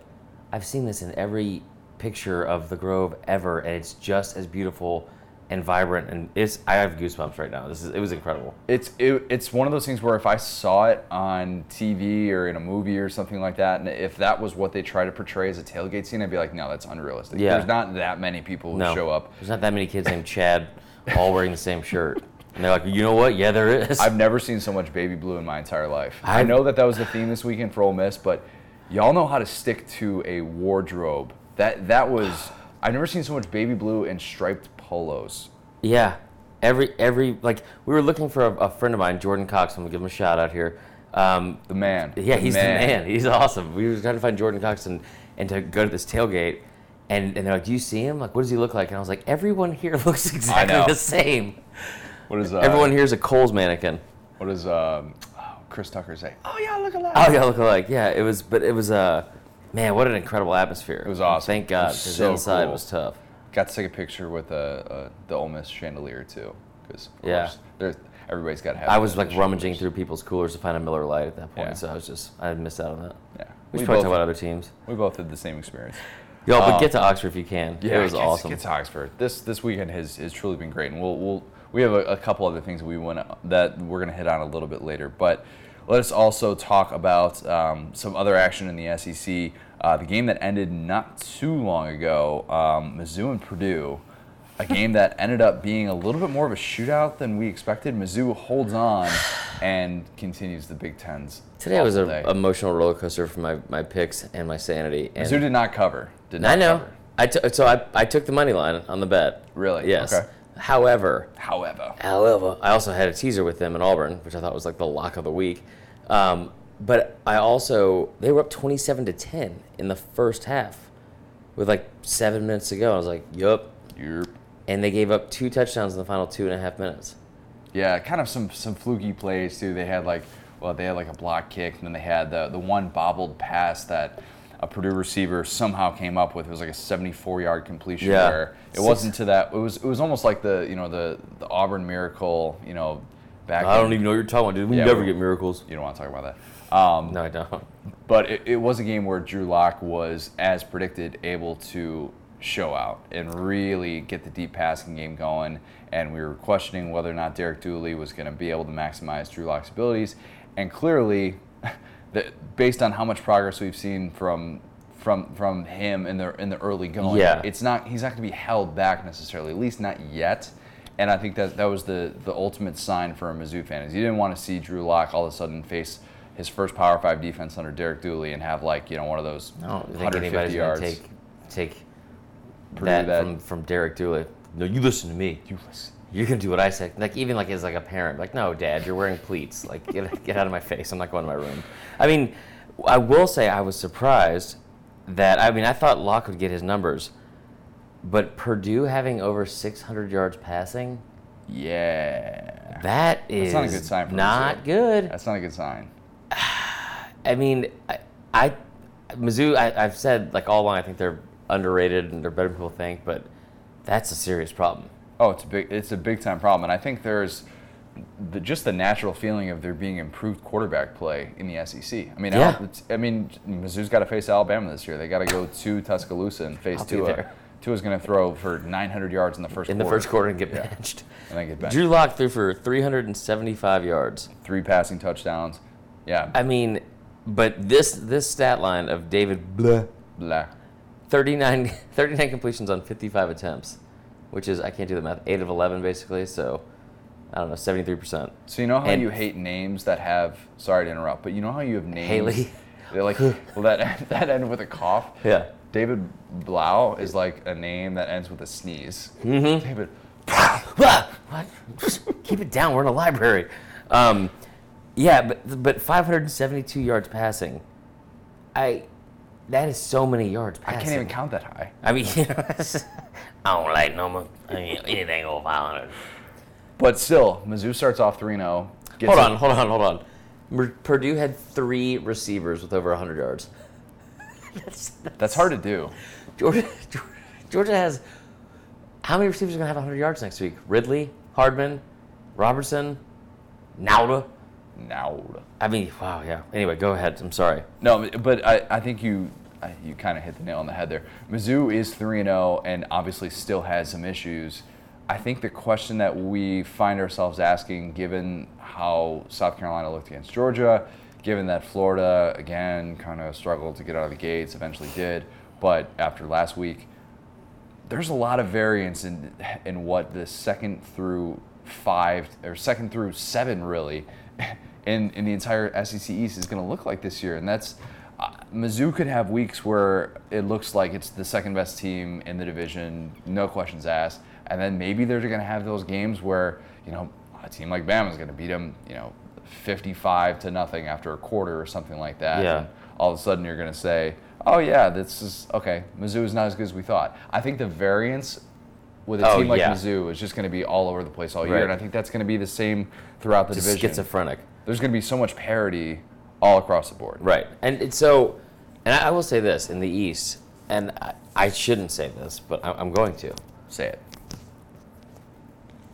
"I've seen this in every picture of the Grove ever, and it's just as beautiful and vibrant." And it's I have goosebumps right now. This is it was incredible. It's it, it's one of those things where if I saw it on TV or in a movie or something like that, and if that was what they try to portray as a tailgate scene, I'd be like, no, that's unrealistic. Yeah. There's not that many people who No, show up. There's not that many kids named Chad, all wearing the same shirt. And they're like, you know what? Yeah, there is. I've never seen so much baby blue in my entire life. I I've- know that that was the theme this weekend for Ole Miss, but y'all know how to stick to a wardrobe. That that was I've never seen so much baby blue and striped polos. Yeah, every every like we were looking for a, a friend of mine, Jordan Cox. I'm gonna give him a shout out here. Um, The man. yeah, he's the man. He's awesome. We were trying to find Jordan Cox and, and to go to this tailgate, and, and they're like, "Do you see him? Like, what does he look like?" And I was like, "Everyone here looks exactly the same. What is uh, Everyone here is a Kohl's mannequin." What does um, oh, Chris Tucker say? Oh yeah, look alike. Oh yeah, look alike. Yeah, it was, but it was uh, man, what an incredible atmosphere. It was awesome. Thank God, because so inside cool. was tough. Got to take a picture with uh, uh, the Ole Miss chandelier too, because Yeah. there's everybody's got to have. I was like rummaging through people's coolers to find a Miller Lite at that point, Yeah. so I was just I missed out on that. Yeah, We should probably talk about other teams. we both had the same experience. Yo, but Um, get to Oxford if you can. Yeah, it was get, awesome. Get to Oxford. This this weekend has, has truly been great, and we'll we'll we have a, a couple other things that we want that we're going to hit on a little bit later. But let us also talk about um, some other action in the SEC. Uh, the game that ended not too long ago, um, Mizzou and Purdue. A game that ended up being a little bit more of a shootout than we expected. Mizzou holds on and continues the Big Ten's. Today was an emotional roller coaster for my, my picks and my sanity. And Mizzou did not cover. Did not I know. Cover. I t- so I, I took the money line on the bet. Really? Yes. Okay. However, However, However, I also had a teaser with them in Auburn, which I thought was like the lock of the week. Um, but I also they were up twenty-seven to ten in the first half, with like seven minutes to go. I was like, "Yup," you're and they gave up two touchdowns in the final two and a half minutes. Yeah, kind of some some fluky plays too. They had like well, they had like a block kick, and then they had the the one bobbled pass that a Purdue receiver somehow came up with. It was like a 74 yard completion Yeah. where it Six- wasn't to that. It was it was almost like the you know the the Auburn miracle. You know, back. I don't in- even know what you're talking about, dude. We Yeah, never we- get miracles. You don't want to talk about that. Um, No, I don't. but it, it was a game where Drew Lock was, as predicted, able to show out and really get the deep passing game going. And we were questioning whether or not Derek Dooley was going to be able to maximize Drew Lock's abilities. And clearly, that based on how much progress we've seen from from from him in the in the early going, Yeah. it's not he's not going to be held back necessarily, at least not yet. And I think that that was the the ultimate sign for a Mizzou fan is you didn't want to see Drew Lock all of a sudden face his first Power Five defense under Derek Dooley and have like you know one of those think 150 anybody's yards. take take Purdue that, that- from from Derek Dooley. No, you listen to me. You listen. You're gonna do what I say. Like even like as like a parent, like no, Dad, you're wearing pleats. Like get get out of my face. I'm not going to my room. I mean, I will say I was surprised that I mean I thought Lock would get his numbers, but Purdue having over 600 yards passing, Yeah. that is not a good sign for not good. That's not a good sign. I mean, I, I Mizzou. I, I've said like all along, I think they're underrated and they're better than people think, but that's a serious problem. Oh, it's a big it's a big time problem, and I think there's the, just the natural feeling of there being improved quarterback play in the SEC. I mean, Yeah. Al- I mean, Mizzou's got to face Alabama this year. They got to go to Tuscaloosa and face I'll Tua. Tua's going to throw for 900 yards in the first In the quarter. first quarter and get Yeah. benched. and then get benched. Drew Lock threw for 375 yards. Three passing touchdowns. Yeah. I mean, but this this stat line of David Blah, Blah. 39, 39 completions on 55 attempts, which is I can't do the math. Eight of 11 basically. So I don't know, 73 percent. So you know how And- you hate names that have sorry to interrupt, but you know how you have names Haley. They're like well that that end with a cough. Yeah. David Blough is like a name that ends with a sneeze. Mm-hmm. David what? What? Keep it down. We're in a library. Um, yeah, but but 572 yards passing. I that is so many yards I can't even count that high. I mean, you know, I don't like no more I mean, anything over 500. But still, Mizzou starts off 3 0. Hold on, hold on, hold on. Mer- Purdue had three receivers with over 100 yards. that's, That's hard to do. Georgia, Georgia has how many receivers are going to have 100 yards next week? Ridley, Hardman, Robertson, Nauta. Now. I mean, wow, yeah. Anyway, go ahead. I'm sorry. No, but I, I think you I- you kind of hit the nail on the head there. Mizzou is 3 0 and obviously still has some issues. I think the question that we find ourselves asking, given how South Carolina looked against Georgia, given that Florida, again, kind of struggled to get out of the gates, eventually did, but after last week, there's a lot of variance in in what the second through five or second through seven really in in the entire SEC East is going to look like this year, and that's uh, Mizzou could have weeks where it looks like it's the second best team in the division, no questions asked, and then maybe they're going to have those games where you know a team like Bama is going to beat them, you know, 55 to nothing after a quarter or something like that. Yeah. And all of a sudden you're going to say, oh yeah, this is okay. Mizzou is not as good as we thought. I think the variance with a Oh, team like yeah. Mizzou is just going to be all over the place all year, Right. and I think that's going to be the same throughout the Just division. schizophrenic. There's going to be so much parity all across the board. Right. And it's so, and I I will say this in the East, and I, I shouldn't say this, but I- I'm going to. Say it.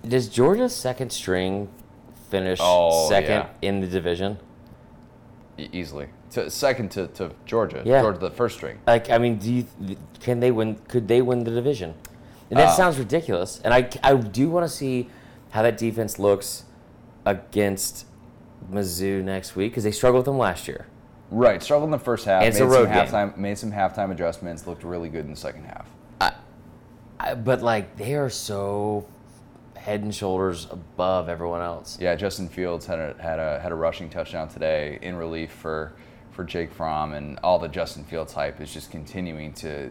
Does Georgia's second string finish Oh, second yeah. in the division? E- easily. To, second to, to Georgia. Yeah. Georgia, the first string. Like, I mean, do you can they win? Could they win the division? And that Uh, sounds ridiculous. And I, I do want to see how that defense looks against Mizzou next week because they struggled with them last year. Right, struggled in the first half. And it's made a road some game. halftime, made some halftime adjustments. Looked really good in the second half. I, but like they are so head and shoulders above everyone else. Yeah, Justin Fields had a had a had a rushing touchdown today in relief for for Jake Fromm, and all the Justin Fields hype is just continuing to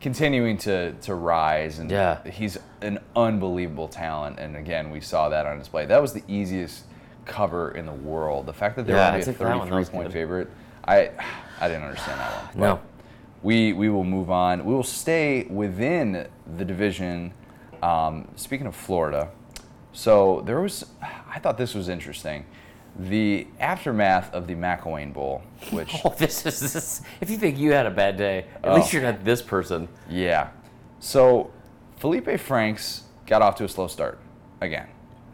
continuing to to rise. And Yeah. he's an unbelievable talent. And again, we saw that on display. That was the easiest cover in the world. The fact that they Yeah, were only a took that one. That 33 point good. favorite, I I didn't understand that one. No. we we will move on. We will stay within the division. Um, speaking of Florida, so there was. I thought this was interesting. The aftermath of the McElwain Bowl, which Oh, this is this. If you think you had a bad day, at Oh. least you're not this person. yeah, so Feleipe Franks got off to a slow start again.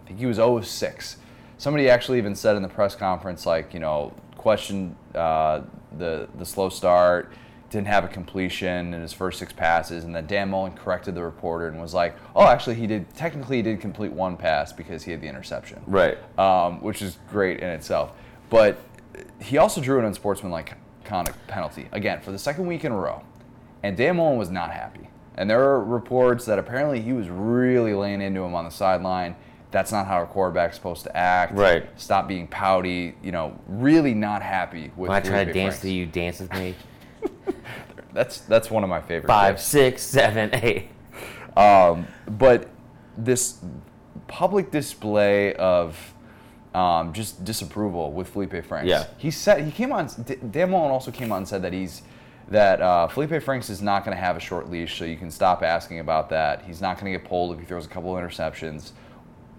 I think he was 0 of 6. Somebody actually even said in the press conference, like you know, questioned uh, the the slow start, didn't have a completion in his first six passes, and then Dan Mullen corrected the reporter and was like, "Oh, actually, he did. Technically, he did complete one pass because he had the interception." Right. um, which is great in itself. But he also drew an unsportsmanlike conduct penalty again for the second week in a row, and Dan Mullen was not happy. And there are reports that apparently he was really laying into him on the sideline. That's not how a quarterback's supposed to act. Right. Stop being pouty. You know, really not happy with. When I try to dance Franks. to you, dance with me. That's that's one of my favorite. Five, six, seven, eight. Um, but this public display of um, just disapproval with Feleipe Franks. Yeah. He said he came on. D- Dan Mullen also came on and said that he's that uh, Feleipe Franks is not going to have a short leash, so you can stop asking about that. He's not going to get pulled if he throws a couple of interceptions.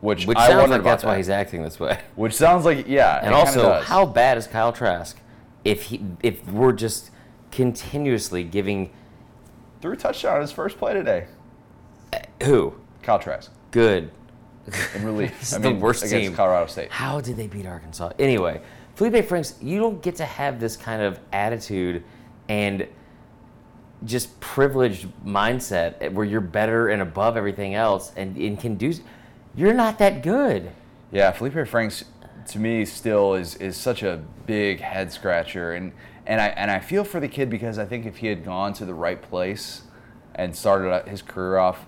Which, Which I sounds like that's why he's acting this way. Which sounds like yeah. And also, how bad is Kyle Trask if he if we're just continuously giving threw a touchdown on his first play today. Uh, who Kyle Trask good in relief. This I is the mean, worst against team. Colorado State. How did they beat Arkansas? Anyway, Feleipe Franks, you don't get to have this kind of attitude and just privileged mindset where you're better and above everything else and, and can do. You're not that good. Yeah, Feleipe Franks to me still is is such a big head scratcher and and I and I feel for the kid because I think if he had gone to the right place and started uh, his career off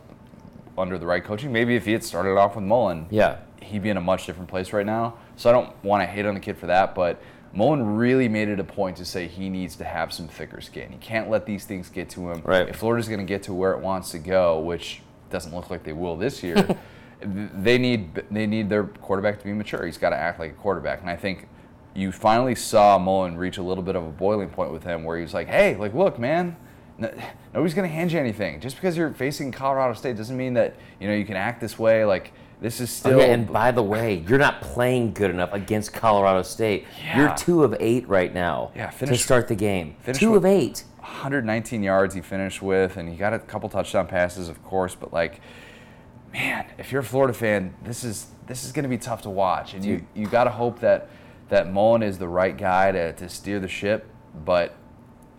under the right coaching, maybe if he had started off with Mullen, Yeah. he'd be in a much different place right now. So I don't want to hate on the kid for that, but Mullen really made it a point to say he needs to have some thicker skin. He can't let these things get to him. Right. If Florida's going to get to where it wants to go, which doesn't look like they will this year, they need they need their quarterback to be mature. He's got to act like a quarterback, and I think you finally saw Mullen reach a little bit of a boiling point with him, where he's like, "Hey, like, look, man." n- Nobody's gonna hand you anything. Just because you're facing Colorado State doesn't mean that you know you can act this way. Like this is oh, still. Okay, and by the way, you're not playing good enough against Colorado State. You're two of eight right now Yeah, to finish- start the game. finish Two of eight. 119 yards he finished with, and he got a couple touchdown passes, of course. But like, man, if you're a Florida fan, this is this is going to be tough to watch, and you you got to hope that that Mullen is the right guy to, to steer the ship. But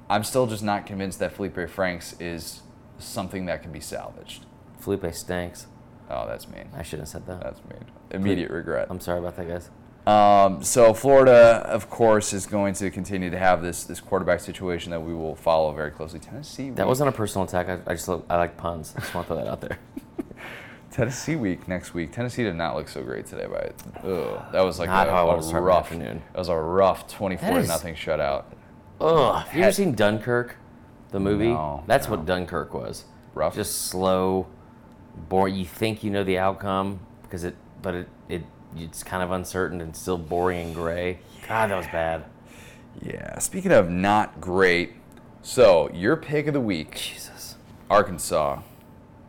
I'm still just not convinced that Feleipe Franks is something that can be salvaged. Feleipe stinks. Oh, that's mean. I shouldn't have said that. That's mean. Immediate regret. I'm sorry about that, guys. Um, so Florida, of course, is going to continue to have this this quarterback situation that we will follow very closely. Tennessee. That wasn't a personal attack. I, I just I like puns. I just want to throw that out there. Tennessee week next week. Tennessee did not look so great today, but ugh, that was like Not a, how I a rough. afternoon. That was a rough twenty-four That is- nothing shutout. Ugh. Have you ever Had- seen Dunkirk, the movie? No, That's what Dunkirk was. Rough. Just slow, boring. You think you know the outcome because it, but it, it it's kind of uncertain and still boring and gray. God, that was bad. Yeah. Speaking of not great, so your pick of the week, Jesus. Arkansas.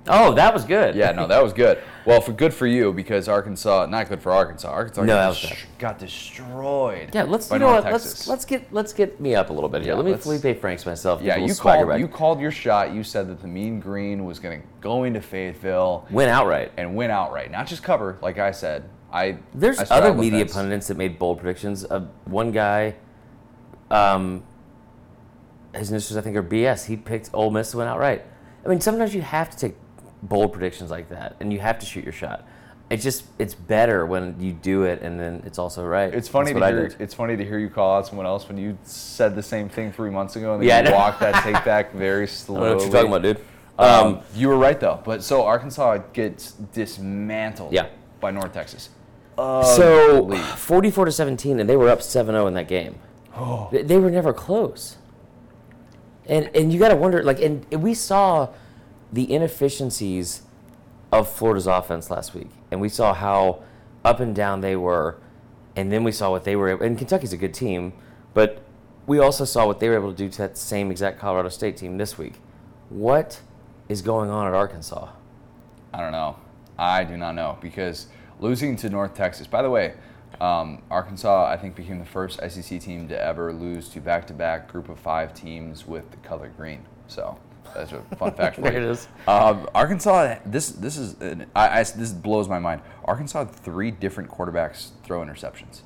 Oh, that was good. Yeah, no, that was good. Well, for good for you because Arkansas, not good for Arkansas. Arkansas No, got, that des- got destroyed. Yeah, let's by you know North what? Texas. Let's let's get let's get me up a little bit here. Yeah, Let me Feleipe Franks myself. Yeah, you swagger called back. you called your shot. You said that the Mean Green was going to go into Fayetteville win outright. and win outright, not just cover. Like I said, I There's I other media fence. pundits that made bold predictions. Uh, one guy, um, his initials I think are BS. He picked Ole Miss to win outright. I mean, sometimes you have to take bold predictions like that, and you have to shoot your shot. it's just it's better when you do it and then it's also right. It's funny to hear. It's funny to hear you call out someone else when you said the same thing three months ago and then Yeah, you walked that take back very I slowly. don't know what you're talking about, dude. Um, Um, you were right though. But so Arkansas gets dismantled. Yeah. By North Texas. so Ugly. 44 to 17, and they were up 7-0 in that game. Oh. They- They were never close. And and you got to wonder like and we saw the inefficiencies of Florida's offense last week, and we saw how up and down they were, and then we saw what they were. able And Kentucky's a good team, but we also saw what they were able to do to that same exact Colorado State team this week. What is going on at Arkansas? I don't know. I do not know because losing to North Texas. By the way, um, Arkansas I think became the first SEC team to ever lose to back-to-back Group of Five teams with the color green. So that's a fun fact for There you. it is. Um, Arkansas. This this is an, I, I- this blows my mind. Arkansas had three different quarterbacks throw interceptions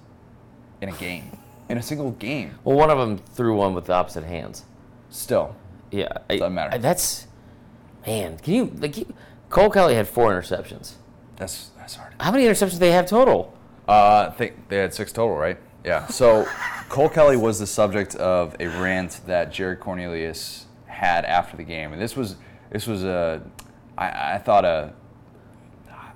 in a game, in a single game. Well, one of them threw one with the opposite hands. Still, Yeah, I- Doesn't matter. I- That's man. Can you like you- Cole Kelley had four interceptions. that's that's hard. How many interceptions do they have total? Uh, I think they had six total, right? Yeah. So Cole Kelley was the subject of a rant that Jared Cornelius had after the game, and this was this was a I, I thought a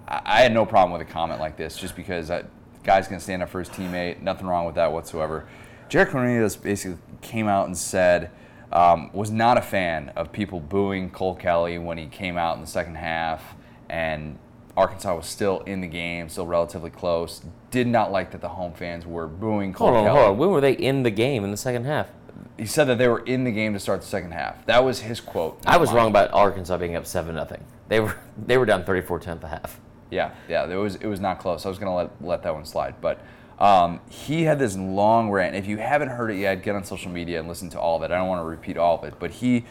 I had no problem with a comment like this, just because that guy's gonna stand up for his teammate. Nothing wrong with that whatsoever. Jared Cornelius basically came out and said um, was not a fan of people booing Cole Kelley when he came out in the second half, and Arkansas was still in the game, still relatively close. Did not like that the home fans were booing Cole Hold on, Kelley. hold on. When were they in the game in the second half? He said that they were in the game to start the second half. That was his quote. I was mine. wrong about Arkansas being up seven nothing. They were they were down 34-10 at the half. Yeah, yeah, it was it was not close. I was gonna let let that one slide, but um, he had this long rant. If you haven't heard it yet, get on social media and listen to all of it. I don't want to repeat all of it, but he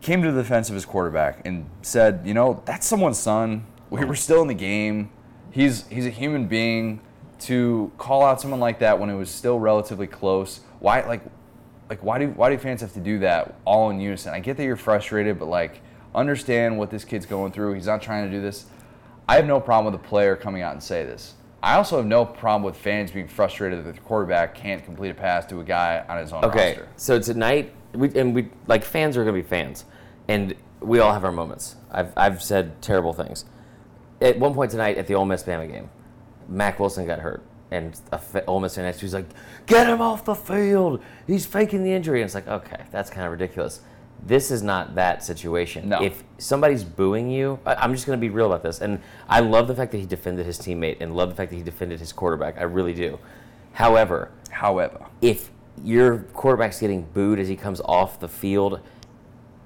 came to the defense of his quarterback and said, "You know, that's someone's son. We were still in the game. He's he's a human being. To call out someone like that when it was still relatively close, why like like why do why do fans have to do that all in unison? I get that you're frustrated, but like understand what this kid's going through. He's not trying to do this. I have no problem with a player coming out and say this. I also have no problem with fans being frustrated that the quarterback can't complete a pass to a guy on his own Okay, roster. so tonight we and we like fans are gonna be fans, and we all have our moments. I've I've said terrible things. At one point tonight at the Ole Miss Bama game, Mack Wilson got hurt, and Ole Miss to was like, "Get him off the field! He's faking the injury." And it's like, okay, that's kind of ridiculous. This is not that situation. No. If somebody's booing you, I, I'm just going to be real about this. And I love the fact that he defended his teammate, and love the fact that he defended his quarterback. I really do. However, However, if your quarterback's getting booed as he comes off the field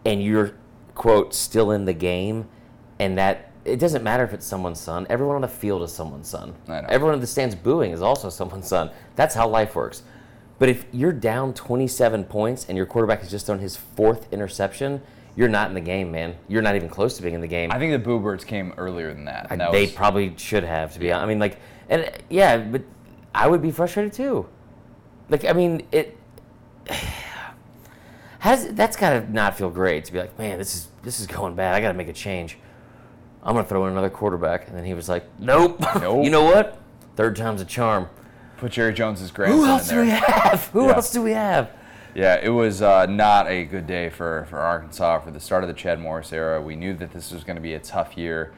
and you're quote still in the game and that it doesn't matter if it's someone's son everyone on the field is someone's son I know. everyone in the stands booing is also someone's son that's how life works but if you're down 27 points and your quarterback has just thrown his fourth interception you're not in the game man you're not even close to being in the game I think the Boo Birds came earlier than that. and that they was- probably should have to be honest. I mean, like, and yeah, but I would be frustrated too. Like, I mean, it has that's got to not feel great to be like, man, this is this is going bad. I got to make a change. I'm gonna throw in another quarterback, and then he was like, nope. Nope. you know what? Third time's a charm. put Jerry Jones's grandson Who else in do there. we have? Who Yeah. else do we have? Yeah, it was uh, not a good day for, for Arkansas for the start of the Chad Morris era. We knew that this was going to be a tough year.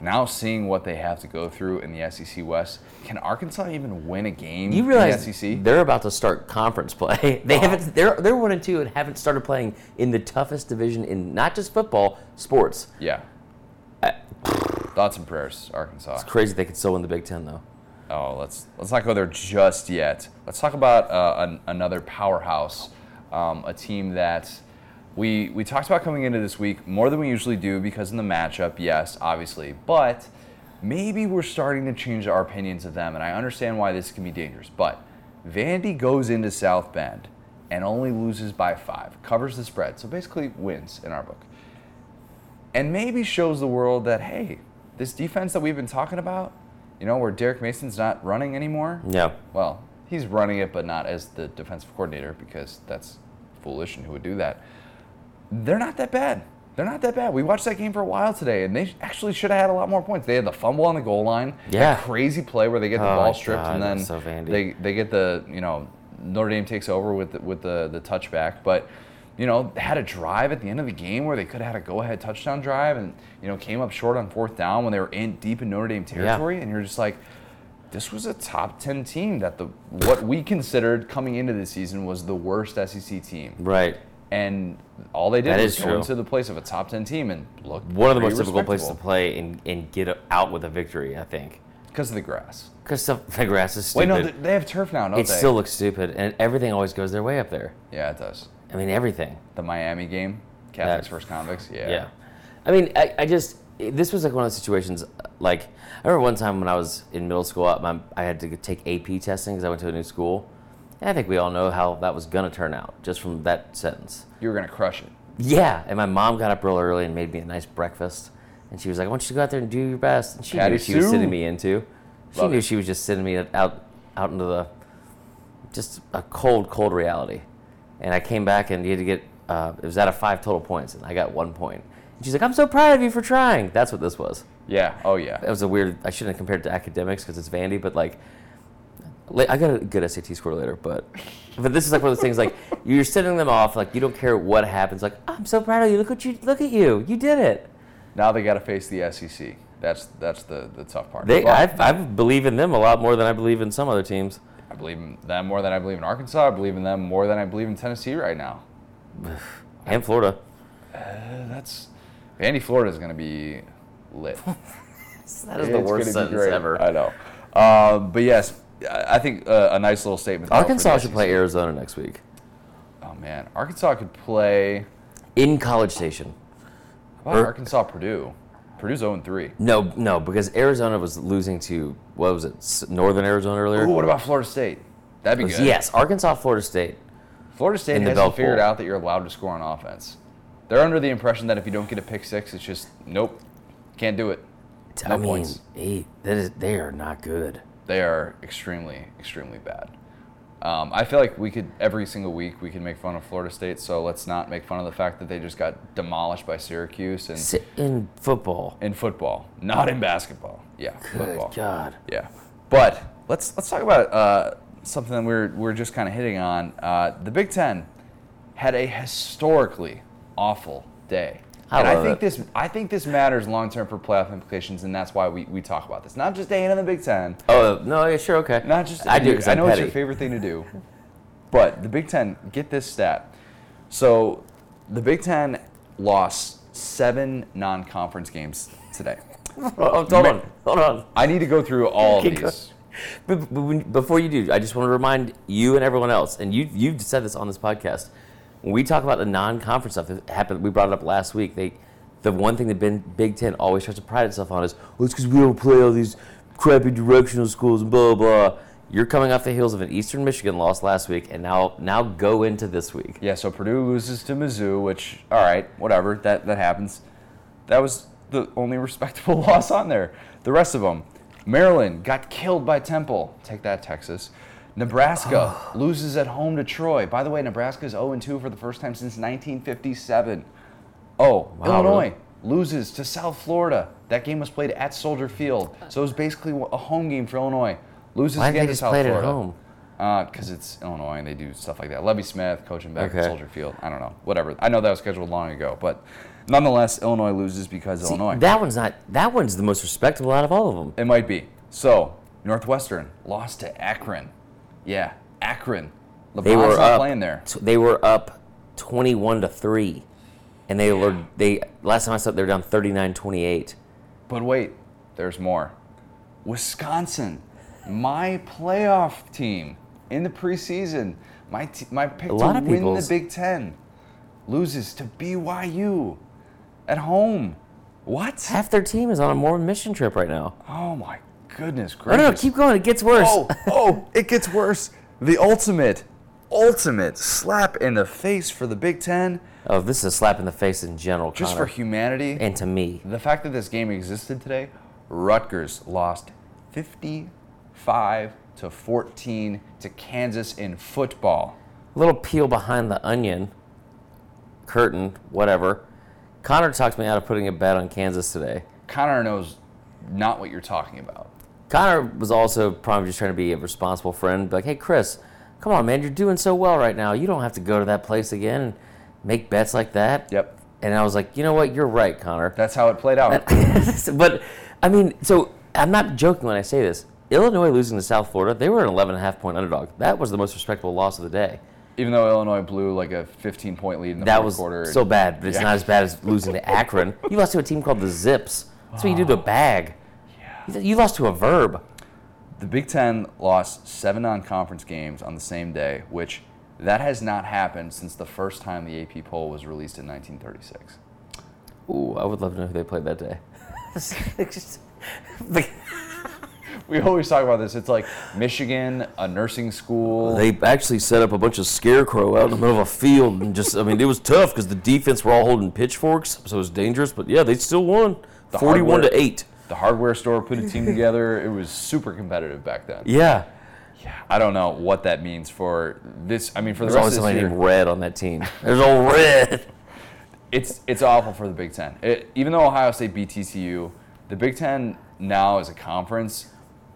Now seeing what they have to go through in the SEC West, can Arkansas even win a game You realize in the SEC? they're about to start conference play. They haven't. They're they're one and two and haven't started playing in the toughest division in not just football, sports. Yeah. Thoughts and prayers, Arkansas. It's crazy they could still win the Big Ten though. Oh, let's let's not go there just yet. Let's talk about uh, an, another powerhouse, um, a team that we we talked about coming into this week more than we usually do because in the matchup, yes, obviously, but maybe we're starting to change our opinions of them, and I understand why this can be dangerous. But Vandy goes into South Bend and only loses by five, covers the spread, so basically wins in our book and maybe shows the world that hey, this defense that we've been talking about, you know, where Derek Mason's not running anymore. Yeah. Well, he's running it, but not as the defensive coordinator because that's foolish and who would do that. They're not that bad. They're not that bad. We watched that game for a while today, and they actually should have had a lot more points. They had the fumble on the goal line. Yeah. That crazy play where they get the Oh, ball stripped, God, and then so they they get the you know Notre Dame takes over with the, with the the touchback, but. You know, had a drive at the end of the game where they could have had a go-ahead touchdown drive, and you know came up short on fourth down when they were in deep in Notre Dame territory, and you're just like, this was a top 10 team that the what we considered coming into the season was the worst SEC team. Right. And all they did That was is go true. into the place of a top 10 team and look One of the most difficult places to play and, and get out with a victory, I think. because of the grass. Because the, the grass is stupid. Wait, no, they- have turf now, don't it they? still looks stupid, and everything always goes their way up there. yeah, it does. I mean, everything. The Miami game, Catholics versus convicts. Yeah. Yeah. I mean, I, I just, this was like one of the situations, like, I remember one time when I was in middle school, I, I had to take AP testing because I went to a new school. And I think we all know how that was going to turn out just from that sentence. You were gonna crush it. Yeah. And my mom got up real early and made me a nice breakfast. And she was like, I want you to go out there and do your best. And she Patty knew she was Sue. sending me into. She Love knew it. she was just sending me out, out into the, just a cold, cold reality. And I came back and you had to get, uh, it was out of five total points, and I got one point. And she's like, I'm so proud of you for trying. That's what this was. Yeah. Oh yeah. That was a weird, I shouldn't have compared it to academics because it's Vandy, but like, I got a good SAT score later, but but this is like one of those things like you're sending them off like you don't care what happens like I'm so proud of you look what you look at you you did it Now they got to face the SEC. That's that's the the tough part. they I, I believe in them a lot more than I believe in some other teams I believe in them more than I believe in Arkansas. I believe in them more than I believe in Tennessee right now. and Florida Uh, that's Vandy, Florida is going to be lit. that is the worst sentence ever I know. Um, but yes, I I think uh, a nice little statement. Arkansas should play Arizona next week Oh man, Arkansas could play. in College Station How about Or- Arkansas, Purdue. Purdue's 0 3. no no because Arizona was losing to what was it Northern Arizona earlier Ooh, what about Florida State? That'd be good. yes Arkansas Florida State Florida State hasn't figured out that you're allowed to score on offense. They're under the impression that if you don't get a pick six, it's just nope, can't do it. No I mean points. hey, that is, they are not good They are extremely, extremely bad. Um, I feel like we could every single week we could make fun of Florida State, so let's not make fun of the fact that they just got demolished by Syracuse and in football in football, not in basketball. Yeah, good football. God Yeah, but let's let's talk about uh, something that we're we're just kind of hitting on. Uh, the Big Ten had a historically awful day. I and I think it. this I think this matters long term for playoff implications, and that's why we, we talk about this. Not just hating on the Big Ten, Oh uh, no, yeah, sure, okay. not just I do. I know it's your favorite thing to do, but the Big Ten. Get this stat. So, the Big Ten lost seven non-conference games today. Oh, hold on, hold on. I need to go through all of these. But, but when, before you do, I just want to remind you and everyone else, and you you've said this on this podcast. When we talk about the non-conference stuff that happened, we brought it up last week. They, the one thing that Big Ten always tries to pride itself on is, well, it's because we don't play all these crappy directional schools and blah blah. You're coming off the heels of an Eastern Michigan loss last week, and now now go into this week. Yeah, so Purdue loses to Mizzou, which all right, whatever, that that happens. That was the only respectable loss on there. The rest of them, Maryland got killed by Temple. Take that, Texas. Nebraska oh. loses at home to Troy. By the way, Nebraska is 0 2 for the first time since 1957. Oh, Wow, Illinois loses to South Florida. That game was played at Soldier Field, so it was basically a home game for Illinois. Loses Why again to South play it at home? Uh, because it's Illinois and they do stuff like that. Lovie Smith coaching back at Soldier Field. I don't know. Whatever. I know that was scheduled long ago, but nonetheless, Illinois loses because See, Illinois. That one's not. That one's the most respectable out of all of them. it might be. So Northwestern lost to Akron. Yeah, Akron. LeBron's They were not up. playing there. t- They were up twenty-one to three, and they were they. Last time I saw, they were down 39-28. But wait, there's more. Wisconsin, my playoff team in the preseason, my t- my pick A to win the Big Ten, loses to BYU at home. What? Half their team is on a Mormon mission trip right now. Oh my goodness gracious! no, no, keep going. It gets worse. Oh, oh, it gets worse. The ultimate, ultimate slap in the face for the Big Ten, Oh, this is a slap in the face in general, just Connor. for humanity. and to me. The fact that this game existed today, Rutgers lost 55 to 14 to Kansas in football. A little peel behind the onion, curtain, whatever. Connor talked me out of putting a bet on Kansas today. Connor knows not what you're talking about. Connor was also probably just trying to be a responsible friend. Like, hey, Chris, come on, man, you're doing so well right now. You don't have to go to that place again and make bets like that. Yep. And I was like, you know what? You're right, Connor. That's how it played out. but I mean, so I'm not joking when I say this. Illinois losing to South Florida, they were an 11 and a half point underdog. That was the most respectable loss of the day. Even though Illinois blew like a 15 point lead in the That was quarter. so bad, but it's Yeah. not as bad as losing to Akron. You lost to a team called the Zips. That's what you do to a bag. You- lost to a verb. The Big Ten lost seven non-conference games on the same day, which that has not happened since the first time the AP poll was released in 1936. Ooh, I would love to know who they played that day. We always talk about this. It's like Michigan, a nursing school. They actually set up a bunch of scarecrow out in the middle of a field and just, I mean, it was tough because the defense were all holding pitchforks, so it was dangerous, but yeah, they still won. The 41 to 8. The hardware store put a team together. It was super competitive back then. Yeah. Yeah. I don't know what that means for this. I mean, for the There's rest always of this somebody year, named Red on that team. There's old Red. it's it's awful for the Big Ten. It, even though Ohio State beat TCU, the Big Ten now as a conference,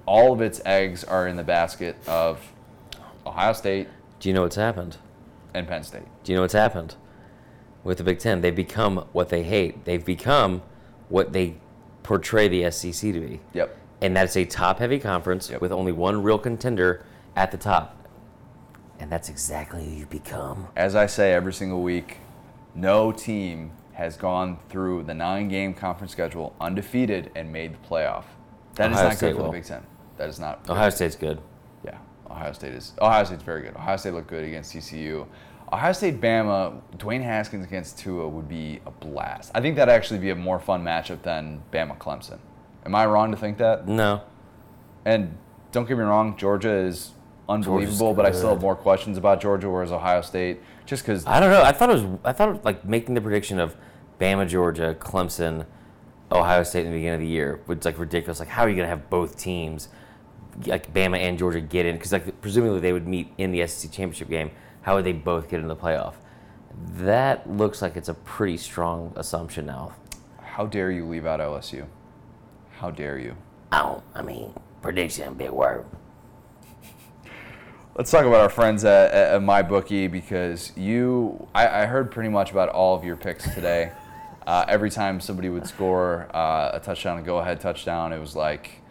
all of its eggs are in the basket of Ohio State Do you know what's happened? and Penn State. Do you know what's happened with the Big Ten? They've become what they hate. They've become what they portray the SEC to be. Yep. And that's a top heavy conference Yep. with only one real contender at the top. And that's exactly who you become. As I say every single week, no team has gone through the nine-game conference schedule undefeated and made the playoff. That is Ohio not State good for will. the Big Ten. That is not. good. Ohio State's good. Yeah, Ohio State is. Ohio State's very good. Ohio State looked good against TCU. Ohio State, Bama, Dwayne Haskins against Tua would be a blast. I think that'd actually be a more fun matchup than Bama Clemson. Am I wrong to think that? No. And don't get me wrong, Georgia is unbelievable, but I still have more questions about Georgia, whereas Ohio State, just because I don't know. I thought it was. I thought it was like making the prediction of Bama, Georgia, Clemson, Ohio State in the beginning of the year was like ridiculous. Like, how are you going to have both teams, like Bama and Georgia, get in? Because like presumably they would meet in the SEC championship game. How would they both get in the playoff? That looks like it's a pretty strong assumption now. how dare you leave out LSU? How dare you? Oh, I mean, prediction, big word. Let's talk about our friends at, at, at MyBookie because you, I, I heard pretty much about all of your picks today. Uh, every time somebody would score uh, a touchdown, a go-ahead touchdown, it was like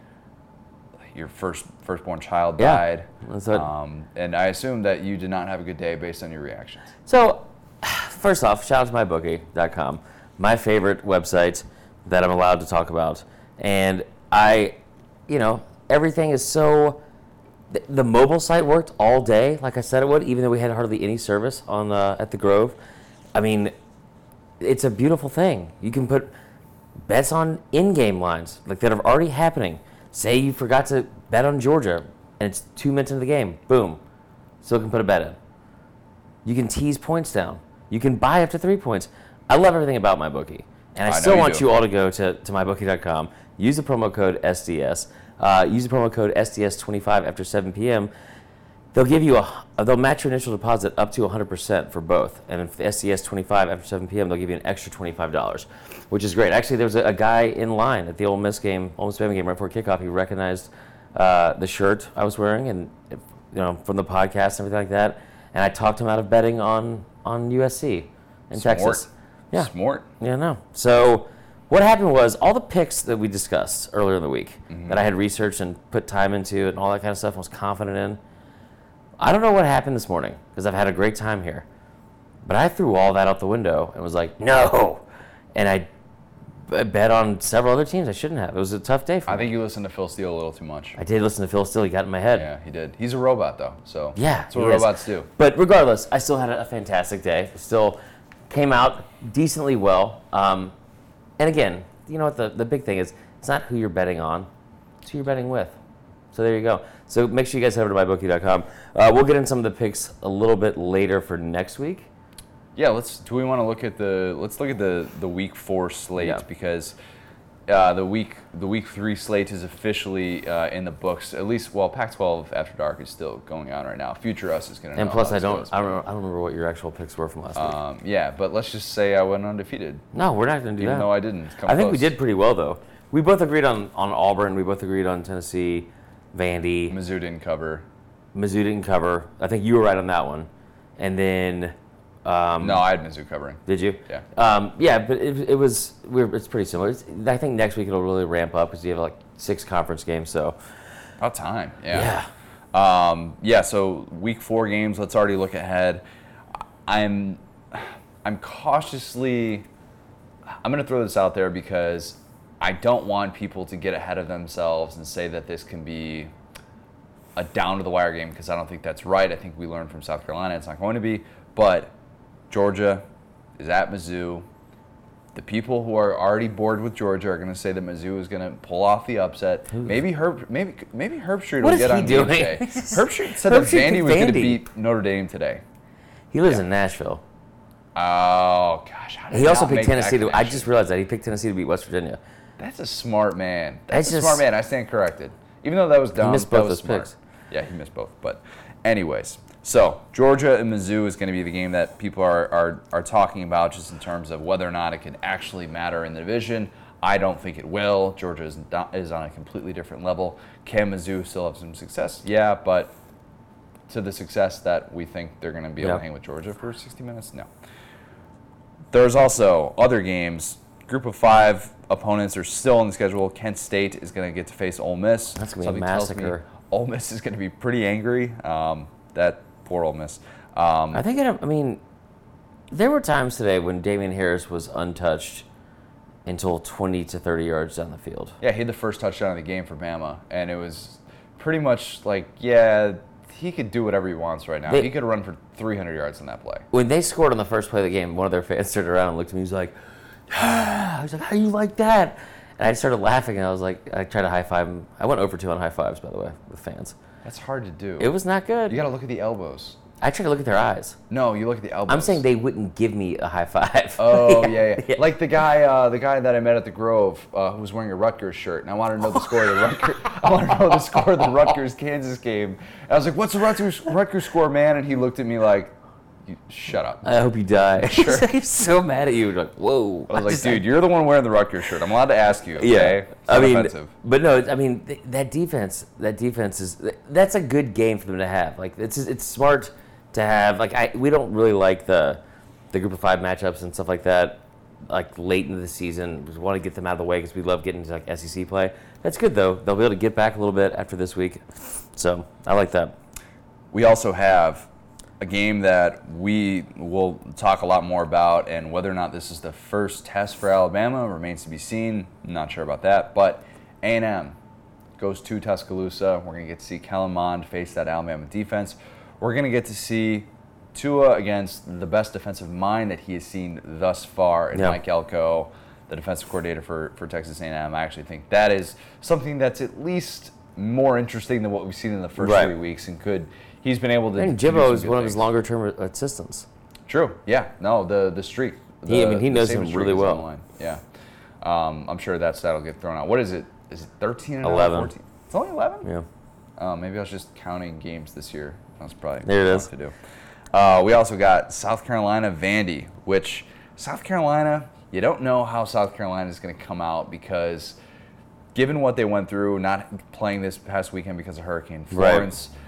your first firstborn child Yeah, died. that's what- um, and I assume that you did not have a good day based on your reactions. So, first off, shout out to mybookie.com, my favorite website that I'm allowed to talk about. And I, you know, everything is so. The, the mobile site worked all day, like I said it would, even though we had hardly any service on the, at the Grove. I mean, it's a beautiful thing. You can put bets on in-game lines like that are already happening. Say you forgot to bet on Georgia, and it's two minutes into the game. Boom, still can put a bet in. You can tease points down. You can buy up to three points. I love everything about MyBookie, And I, I still you want do. you all to go to, to mybookie.com, use the promo code SDS, uh, use the promo code SDS25 after 7 p.m. They'll give you a, they'll match your initial deposit up to 100% for both. And if the SDS 25 after 7 p.m., they'll give you an extra $25, which is great. Actually, there was a, a guy in line at the Ole Miss game, Ole Miss Bama game right before kickoff. He recognized uh, the shirt I was wearing and, you know, from the podcast and everything like that. And I talked him out of betting on, on USC in Smart. Texas. Yeah. Smart. Yeah, no. So what happened was all the picks that we discussed earlier in the week Mm-hmm. that I had researched and put time into and all that kind of stuff and was confident in. I don't know what happened this morning because I've had a great time here. But I threw all that out the window and was like, no. And I bet on several other teams I shouldn't have. It was a tough day for I me. think you listened to Phil Steele a little too much. I did listen to Phil Steele. He got in my head. Yeah, he did. He's a robot though, so Yeah, that's what he is. robots do. But regardless, I still had a fantastic day. Still came out decently well. Um, and again, you know what the, the big thing is? It's not who you're betting on, it's who you're betting with. So there you go. So make sure you guys head over to mybookie.com. Uh, we'll get in some of the picks a little bit later for next week. Yeah, let's. Do we want to look at the? Let's look at the the week four slate Yeah. because uh, the week the week three slate is officially uh, in the books. At least, well, Pac-12 After Dark is still going on right now. Future Us is going to. And plus, I don't, I don't, I don't remember what your actual picks were from last week. Um, yeah, but let's just say I went undefeated, No, we're not going to do even that. though I didn't. Come I think we did pretty well though. We both agreed on, on Auburn. We both agreed on Tennessee, Vandy. Mizzou didn't cover. Mizzou didn't cover. I think you were right on that one. And then, um, No, I had Mizzou covering. did you? Yeah. Um, yeah, but it, it was we're, it's pretty similar. It's, I think next week it'll really ramp up because you have like six conference games. So About time. yeah, Um, yeah, so week four games. Let's already look ahead. I'm, I'm cautiously. I'm going to throw this out there because I don't want people to get ahead of themselves and say that this can be a down to the wire game because I don't think that's right. I think we learned from South Carolina it's not going to be. But Georgia is at Mizzou. The people who are already bored with Georgia are going to say that Mizzou is going to pull off the upset. Maybe Herb, maybe maybe Herbstreit will get on game doing? today. Herbstreit said Herb that Vandy was going to beat Notre Dame today. he lives Yeah. in Nashville. Oh gosh, He also picked Tennessee to. I just realized that he picked Tennessee to beat West Virginia. That's a smart man. That's a smart man. I stand corrected. Even though that was dumb, missed that both those smart. picks. Yeah, he missed both. But, anyways, so Georgia and Mizzou is going to be the game that people are, are are talking about, just in terms of whether or not it can actually matter in the division. I don't think it will. Georgia is, not, is on a completely different level. Can Mizzou still have some success? Yeah, but to the success that we think they're going to be able Yeah. to hang with Georgia for 60 minutes? No. There's also other games. Group of five opponents are still on the schedule. Kent State is going to get to face Ole Miss. That's gonna be a massacre. Ole Miss is going to be pretty angry. Um, that poor Ole Miss. Um, I think it. I mean, there were times today when Damien Harris was untouched until 20 to 30 yards down the field. yeah, he had the first touchdown of the game for Bama, and it was pretty much like, yeah, he could do whatever he wants right now. They- he could run for 300 yards in that play. When they scored on the first play of the game, one of their fans turned around and looked at me. He was like, I was like, how you like that? And I started laughing, and I was like, I tried to high five him. I went over two on high fives, by the way, with fans. That's hard to do. It was not good. you got to look at the elbows. I tried to look at their eyes. No, you look at the elbows. I'm saying they wouldn't give me a high five. Oh yeah, yeah, Like the guy, uh, the guy that I met at the Grove, uh, who was wearing a Rutgers shirt, and I wanted to know the score of the Rutgers. I wanted to know the score of the Rutgers Kansas game. And I was like, "What's the Rutgers Rutgers score, man?" And he looked at me like, you, "Shut up." I hope you die. Sure. He's so mad at you. Like, whoa. I was like, just- "Dude, you're the one wearing the Rutgers shirt. I'm allowed to ask you." Okay? Yeah, It's I mean, offensive. but no, I mean th- that defense. That defense is that's a good game for them to have. Like it's it's smart to have. Like I we don't really like the the group of five matchups and stuff like that. Like late into the season, we want to get them out of the way because we love getting into like SEC play. That's good though. They'll be able to get back a little bit after this week, so I like that. We also have a game that we will talk a lot more about, and whether or not this is the first test for Alabama remains to be seen. I'm not sure about that, but A&M goes to Tuscaloosa. We're going to get to see Kellen Mond face that Alabama defense. We're going to get to see Tua against the best defensive mind that he has seen thus far in Yeah. Mike Elko, the defensive coordinator for, for Texas A&M. I actually think that is something that's at least more interesting than what we've seen in the first Right. three weeks and could he's been able to. And to do Jimbo some is one of his longer term assistants. True. Yeah. No. The the streak. He- I mean, he knows him really well. on the line. Yeah. Um, I'm sure that stat will get thrown out. What is it? Is it 13 and 11. 14? It's only 11. Yeah. Uh, maybe I was just counting games this year. That's probably There it is. To do. Uh, we also got South Carolina Vandy, which South Carolina, you don't know how South Carolina is going to come out because, given what they went through, not playing this past weekend because of Hurricane Florence. Right.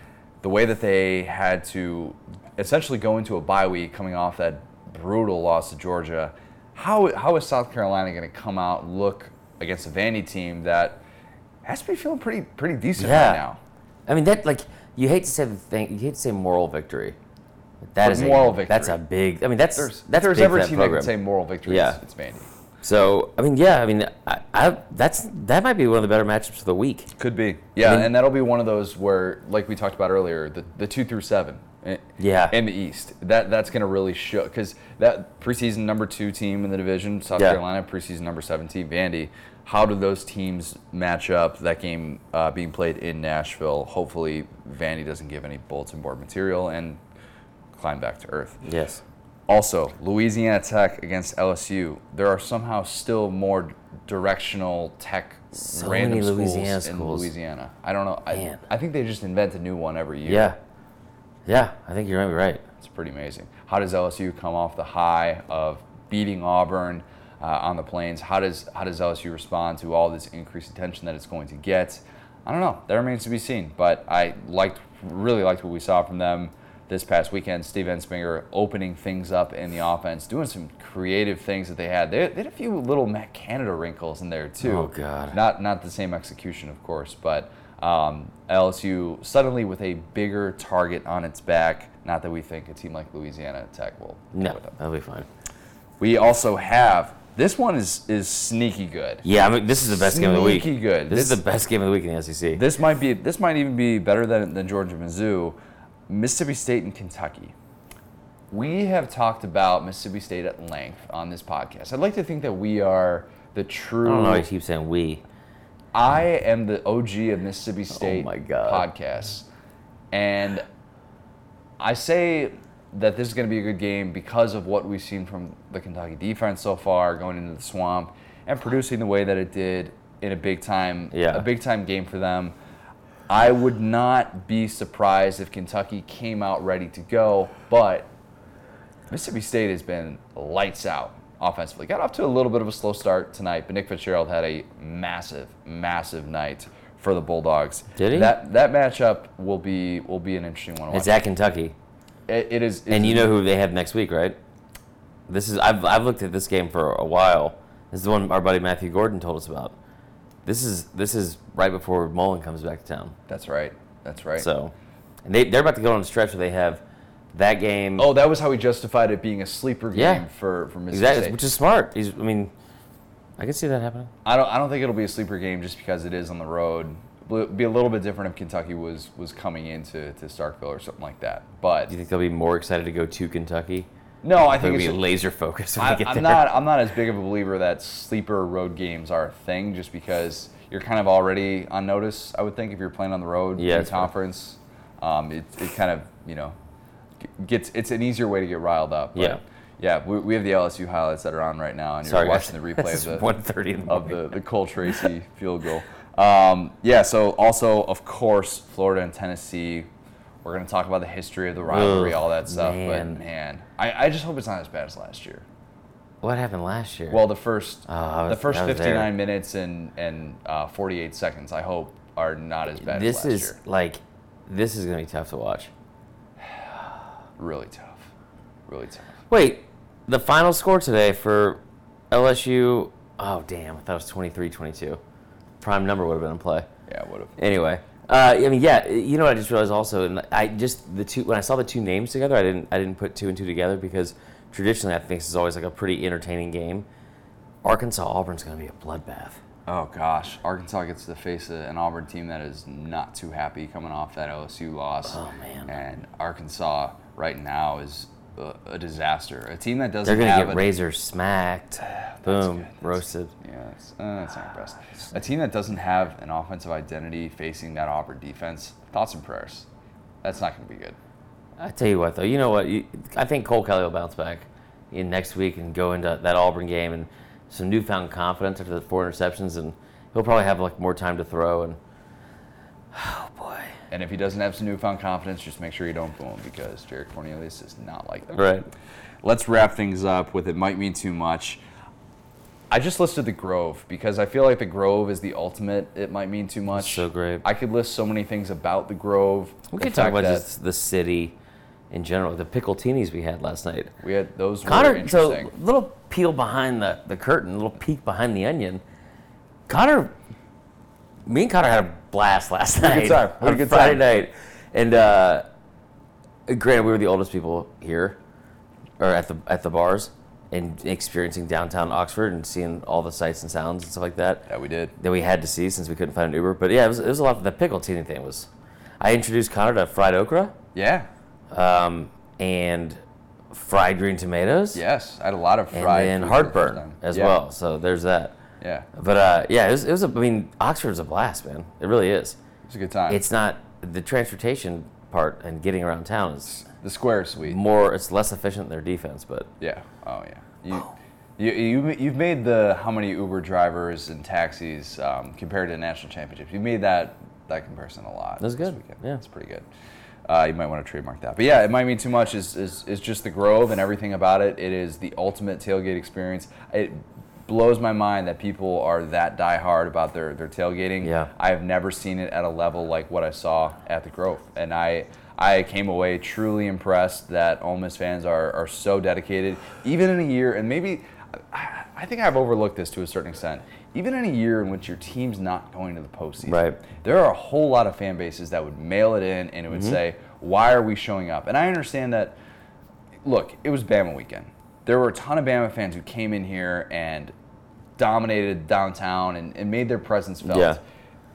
The way that they had to essentially go into a bye week coming off that brutal loss to Georgia, how how is South Carolina going to come out look against a Vandy team that has to be feeling pretty pretty decent Yeah. right now? I mean that like you hate to say the thing. You hate to say moral victory. That But is moral a, victory. That's a big. I mean that's There's, that's there's big ever a that team program. that can say moral victory. Yeah. It's Vandy. So I mean, yeah, I mean, I, I that's that might be one of the better matchups of the week. Could be. Yeah, mean- and that'll be one of those where, like we talked about earlier, the, the two through seven. Yeah. In the East, that that's going to really show because that preseason number two team in the division, South Yeah. Carolina, preseason number seven team, Vandy. How do those teams match up? That game uh, being played in Nashville. Hopefully, Vandy doesn't give any bulletin board material and climb back to earth. Yes. Also, Louisiana Tech against LSU. There are somehow still more directional tech So random many schools Louisiana in. Louisiana. I don't know. I, I think they just invent a new one every year. Yeah. Yeah, I think you're right. It's pretty amazing. How does LSU come off the high of beating Auburn uh, on the plains? How does how does LSU respond to all this increased attention that it's going to get? I don't know. That remains to be seen. But I liked, really liked what we saw from them this past weekend. Steve Ensminger opening things up in the offense, doing some creative things that they had. They, they had a few little Matt Canada wrinkles in there too. Oh, God. Not not the same execution, of course, but um, LSU suddenly with a bigger target on its back. Not that we think a team like Louisiana Tech will No, with them. that'll be fine. We also have this one is is sneaky good. Yeah, I mean, this is the best game of the week. Sneaky good. This, is the best game of the week in the SEC. This might be this might even be better than than Georgia Mizzou, Mississippi State and Kentucky. We have talked about Mississippi State at length on this podcast. I'd like to think that we are the true. I don't know why you keep saying we. I am the OG of Mississippi oh State Oh my God. podcasts. And I say that this is going to be a good game because of what we've seen from the Kentucky defense so far, going into the swamp and producing the way that it did in a big time Yeah. a big time game for them. I would not be surprised if Kentucky came out ready to go, but Mississippi State has been lights out offensively. Got off to a little bit of a slow start tonight, but Nick Fitzgerald had a massive, massive night for the Bulldogs. Did he? That that matchup will be will be an interesting one. It's at Kentucky. It, it is, And you know who they have next week, right? This is I've I've looked at this game for a while. This is the one our buddy Matthew Gordon told us about. This is this is right before Mullen comes back to town. That's right. That's right. So, and they they're about to go on a stretch where they have that game. oh, that was how he justified it being a sleeper game Yeah. for for Mississippi exactly, State. which is smart. He's I mean, I can see that happening. I don't I don't think it'll be a sleeper game just because it is on the road. It'd be a little bit different if Kentucky was was coming into to Starkville or something like that. But Do you think they'll be more excited to go to Kentucky? No, I think be it's laser focused I, they get I'm there. not. I'm not as big of a believer that sleeper road games are a thing, just because you're kind of already on notice. I would think if you're playing on the road Yeah, in that's fair. conference, um, it, it kind of you know gets. It's an easier way to get riled up. but Yeah. Yeah. We, we have the LSU highlights that are on right now, and you're Sorry, watching guys. the replay of the 1:30 in the of the the Cole Tracy field goal. Um, yeah. So also, of course, Florida and Tennessee. We're going to talk about the history of the rivalry, Ugh, all that stuff. man. But man, I, I just hope it's not as bad as last year. What happened last year? Well, the first Oh, I the first 59 there. minutes and and uh, 48 seconds, I hope, are not as bad this as last is year. like, this is gonna be tough to watch. Really tough, really tough. Wait, the final score today for LSU. Oh damn, I thought it was 23-22. Prime number would have been in play. Yeah, would have. Anyway, uh, I mean, yeah, you know what I just realized also, and I just the two when I saw the two names together, I didn't I didn't put two and two together because traditionally I think this is always like a pretty entertaining game. Arkansas Auburn's gonna be a bloodbath. Oh gosh, Arkansas gets to face an Auburn team that is not too happy coming off that LSU loss. Oh, man. And Arkansas right now is a, disaster. A team that doesn't They're gonna get a, razor smacked, boom, good. roasted. Yeah, that's, uh, that's not impressive. A team that doesn't have an offensive identity facing that Auburn defense. Thoughts and prayers. That's not going to be good. I tell you what, though, you know what? You, I think Cole Kelley will bounce back in next week and go into that Auburn game and some newfound confidence after the four interceptions, and he'll probably have like more time to throw. And oh boy, And if he doesn't have some newfound confidence, just make sure you don't boo him because Jared Cornelius is not like that. right? Let's wrap things up with it might mean too much. I just listed the Grove because I feel like the Grove is the ultimate. It might mean too much. so great. I could list so many things about the Grove. We the could talk about that just the city in general. The pickletinis we had last night. we had those were Connor, so little peel behind the, the curtain, little peek behind the onion. Connor, me and Connor had a blast last night. good time. Had a good Friday time. night, and uh, granted, we were the oldest people here, or at the at the bars, and experiencing downtown Oxford and seeing all the sights and sounds and stuff like that yeah, we did. that we had to see since we couldn't find an Uber. But yeah, it was, it was a lot. Of, the pickletini thing was. I introduced Connor to fried okra Yeah. um, and fried green tomatoes Yes. I had a lot of and fried then food the heartburn as Yeah. well. So there's that. Yeah. But uh, yeah, it was, it was a, I mean, Oxford's a blast, man. It really is. It's a good time. It's not the transportation part and getting around town is the square sweet. more. It's less efficient than their defense, but Yeah. Oh yeah. You You, you, you've made the how many Uber drivers and taxis um, compared to national championships. You made that that comparison a lot. That's good. weekend. Yeah. it's pretty good. Uh, you might want to trademark that. But yeah, it might mean too much. Is, is is just the Grove and everything about it. It is the ultimate tailgate experience. It blows my mind that people are that diehard about their their tailgating. Yeah. I have never seen it at a level like what I saw at the Grove, and I. I came away truly impressed that Ole Miss fans are, are so dedicated, even in a year, and maybe I, I think I've overlooked this to a certain extent. Even in a year in which your team's not going to the postseason, Right. there are a whole lot of fan bases that would mail it in and it would mm-hmm. say, "Why are we showing up?" And I understand that. Look, it was Bama weekend. There were a ton of Bama fans who came in here and dominated downtown and, and made their presence felt. Yeah.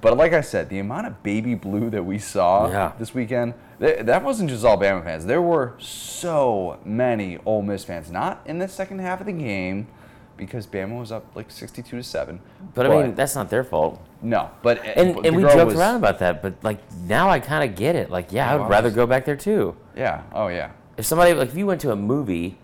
But like I said, the amount of baby blue that we saw Yeah. this weekend, th- that wasn't just all Bama fans. There were so many Ole Miss fans, not in the second half of the game, because Bama was up like 62 to seven. But, I mean, that's not their fault. no, but uh, And, but and we joked was- around about that, but like now I kind of get it. Like, yeah, I would rather go back there too. Yeah. Oh yeah. If somebody like if you went to a movie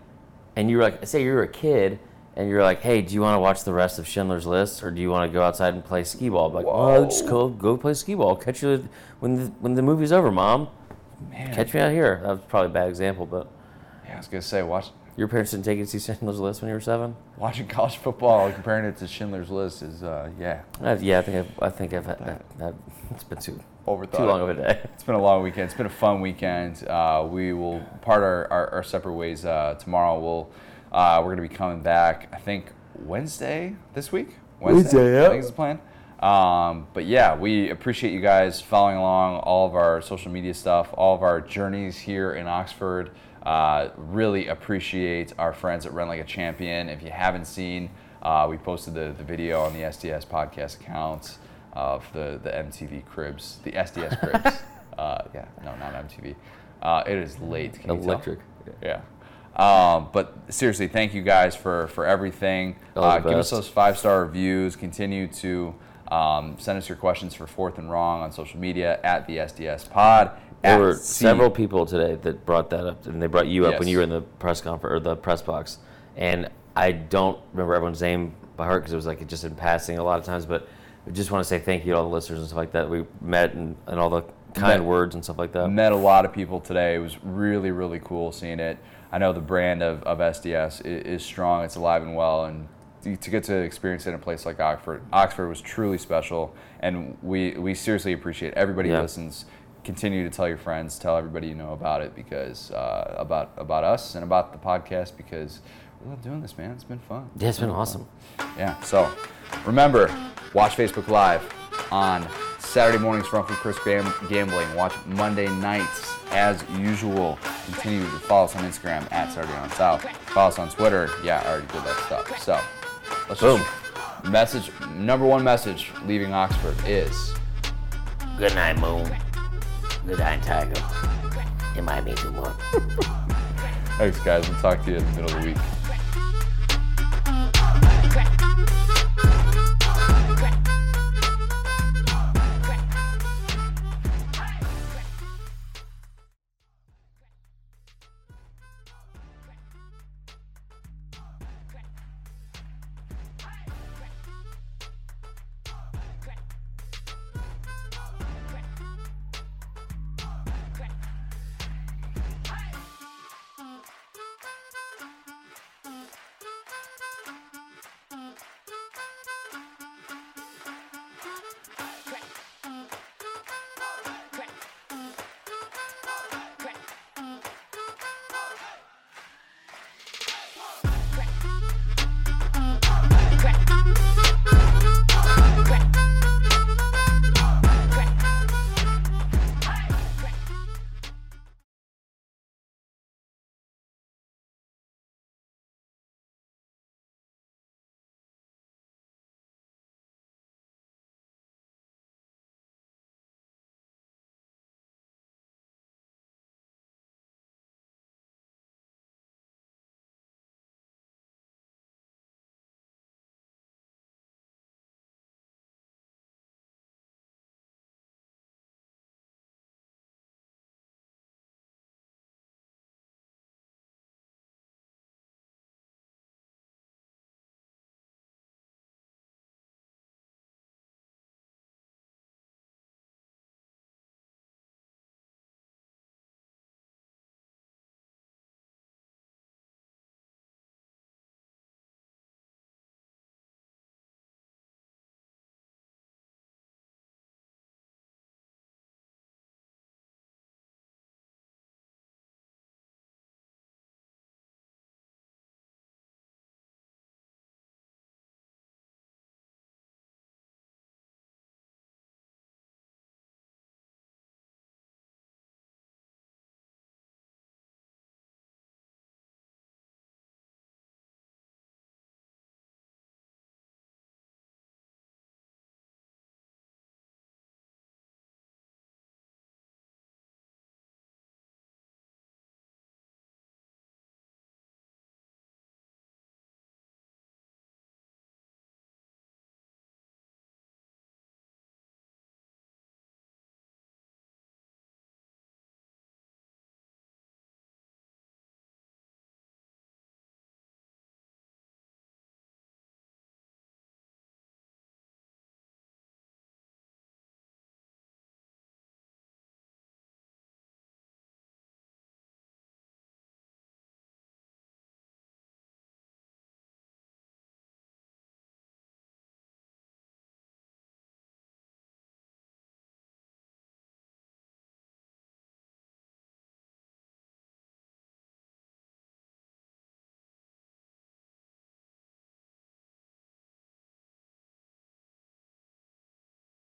and you were like, say you were a kid and you're like, hey, do you want to watch the rest of Schindler's List or do you want to go outside and play skee ball? I'm like, oh, just go go play skee ball. Catch you when the, when the movie's over, mom. Man. Catch me out here. That was probably a bad example, but Yeah, I was gonna say watch your parents didn't take you to see Schindler's List when you were seven. watching college football, comparing it to Schindler's List is uh, yeah Uh, yeah, I think I've, I think I've had that. that it's been too overthought. too long of a day. It's been a long weekend. It's been a fun weekend. Uh, we will part our, our, our separate ways uh, tomorrow. We'll uh, we're gonna be coming back. I think Wednesday this week. Wednesday, yeah. I think is the plan. Um, but yeah, we appreciate you guys following along all of our social media stuff, all of our journeys here in Oxford. Uh, really appreciate our friends at Run Like a Champion. If you haven't seen, uh, we posted the, the video on the SDS podcast accounts of the, the MTV cribs, the SDS cribs. uh, yeah, no, not MTV. Uh, it is late. Can? Electric. Yeah. Um, but seriously, thank you guys for, for everything. Uh, give us those five star reviews. Continue to um, send us your questions for Fourth and Wrong on social media at the SDS Pod. There were C- several people today that brought that up, and they brought you up when you were in the press conference or the press box. And I don't remember everyone's name by heart because it was like just in passing a lot of times. But I just want to say thank you to all the listeners and stuff like that. We met and, and all the kind Met- words and stuff like that. Met a lot of people today. It was really, really cool seeing it. I know the brand of, of SDS is, is strong. It's alive and well, and to get to experience it in a place like Oxford, Oxford was truly special. And we, we seriously appreciate everybody Yeah. who listens. Continue to tell your friends, tell everybody you know about it because uh, about about us and about the podcast because we love doing this, man. It's been fun. Yeah, it's been awesome. Yeah. So remember, watch Facebook Live on Saturday mornings from Chris Gam- Gambling. Watch Monday nights as usual. Continue to follow us on Instagram at Saturday Down South. Follow us on Twitter. Yeah, I already did that stuff. So let's Boom. message number one message leaving Oxford is Good night, Moon. Good night, Tiger. It might be much. thanks guys. We'll talk to you in the middle of the week.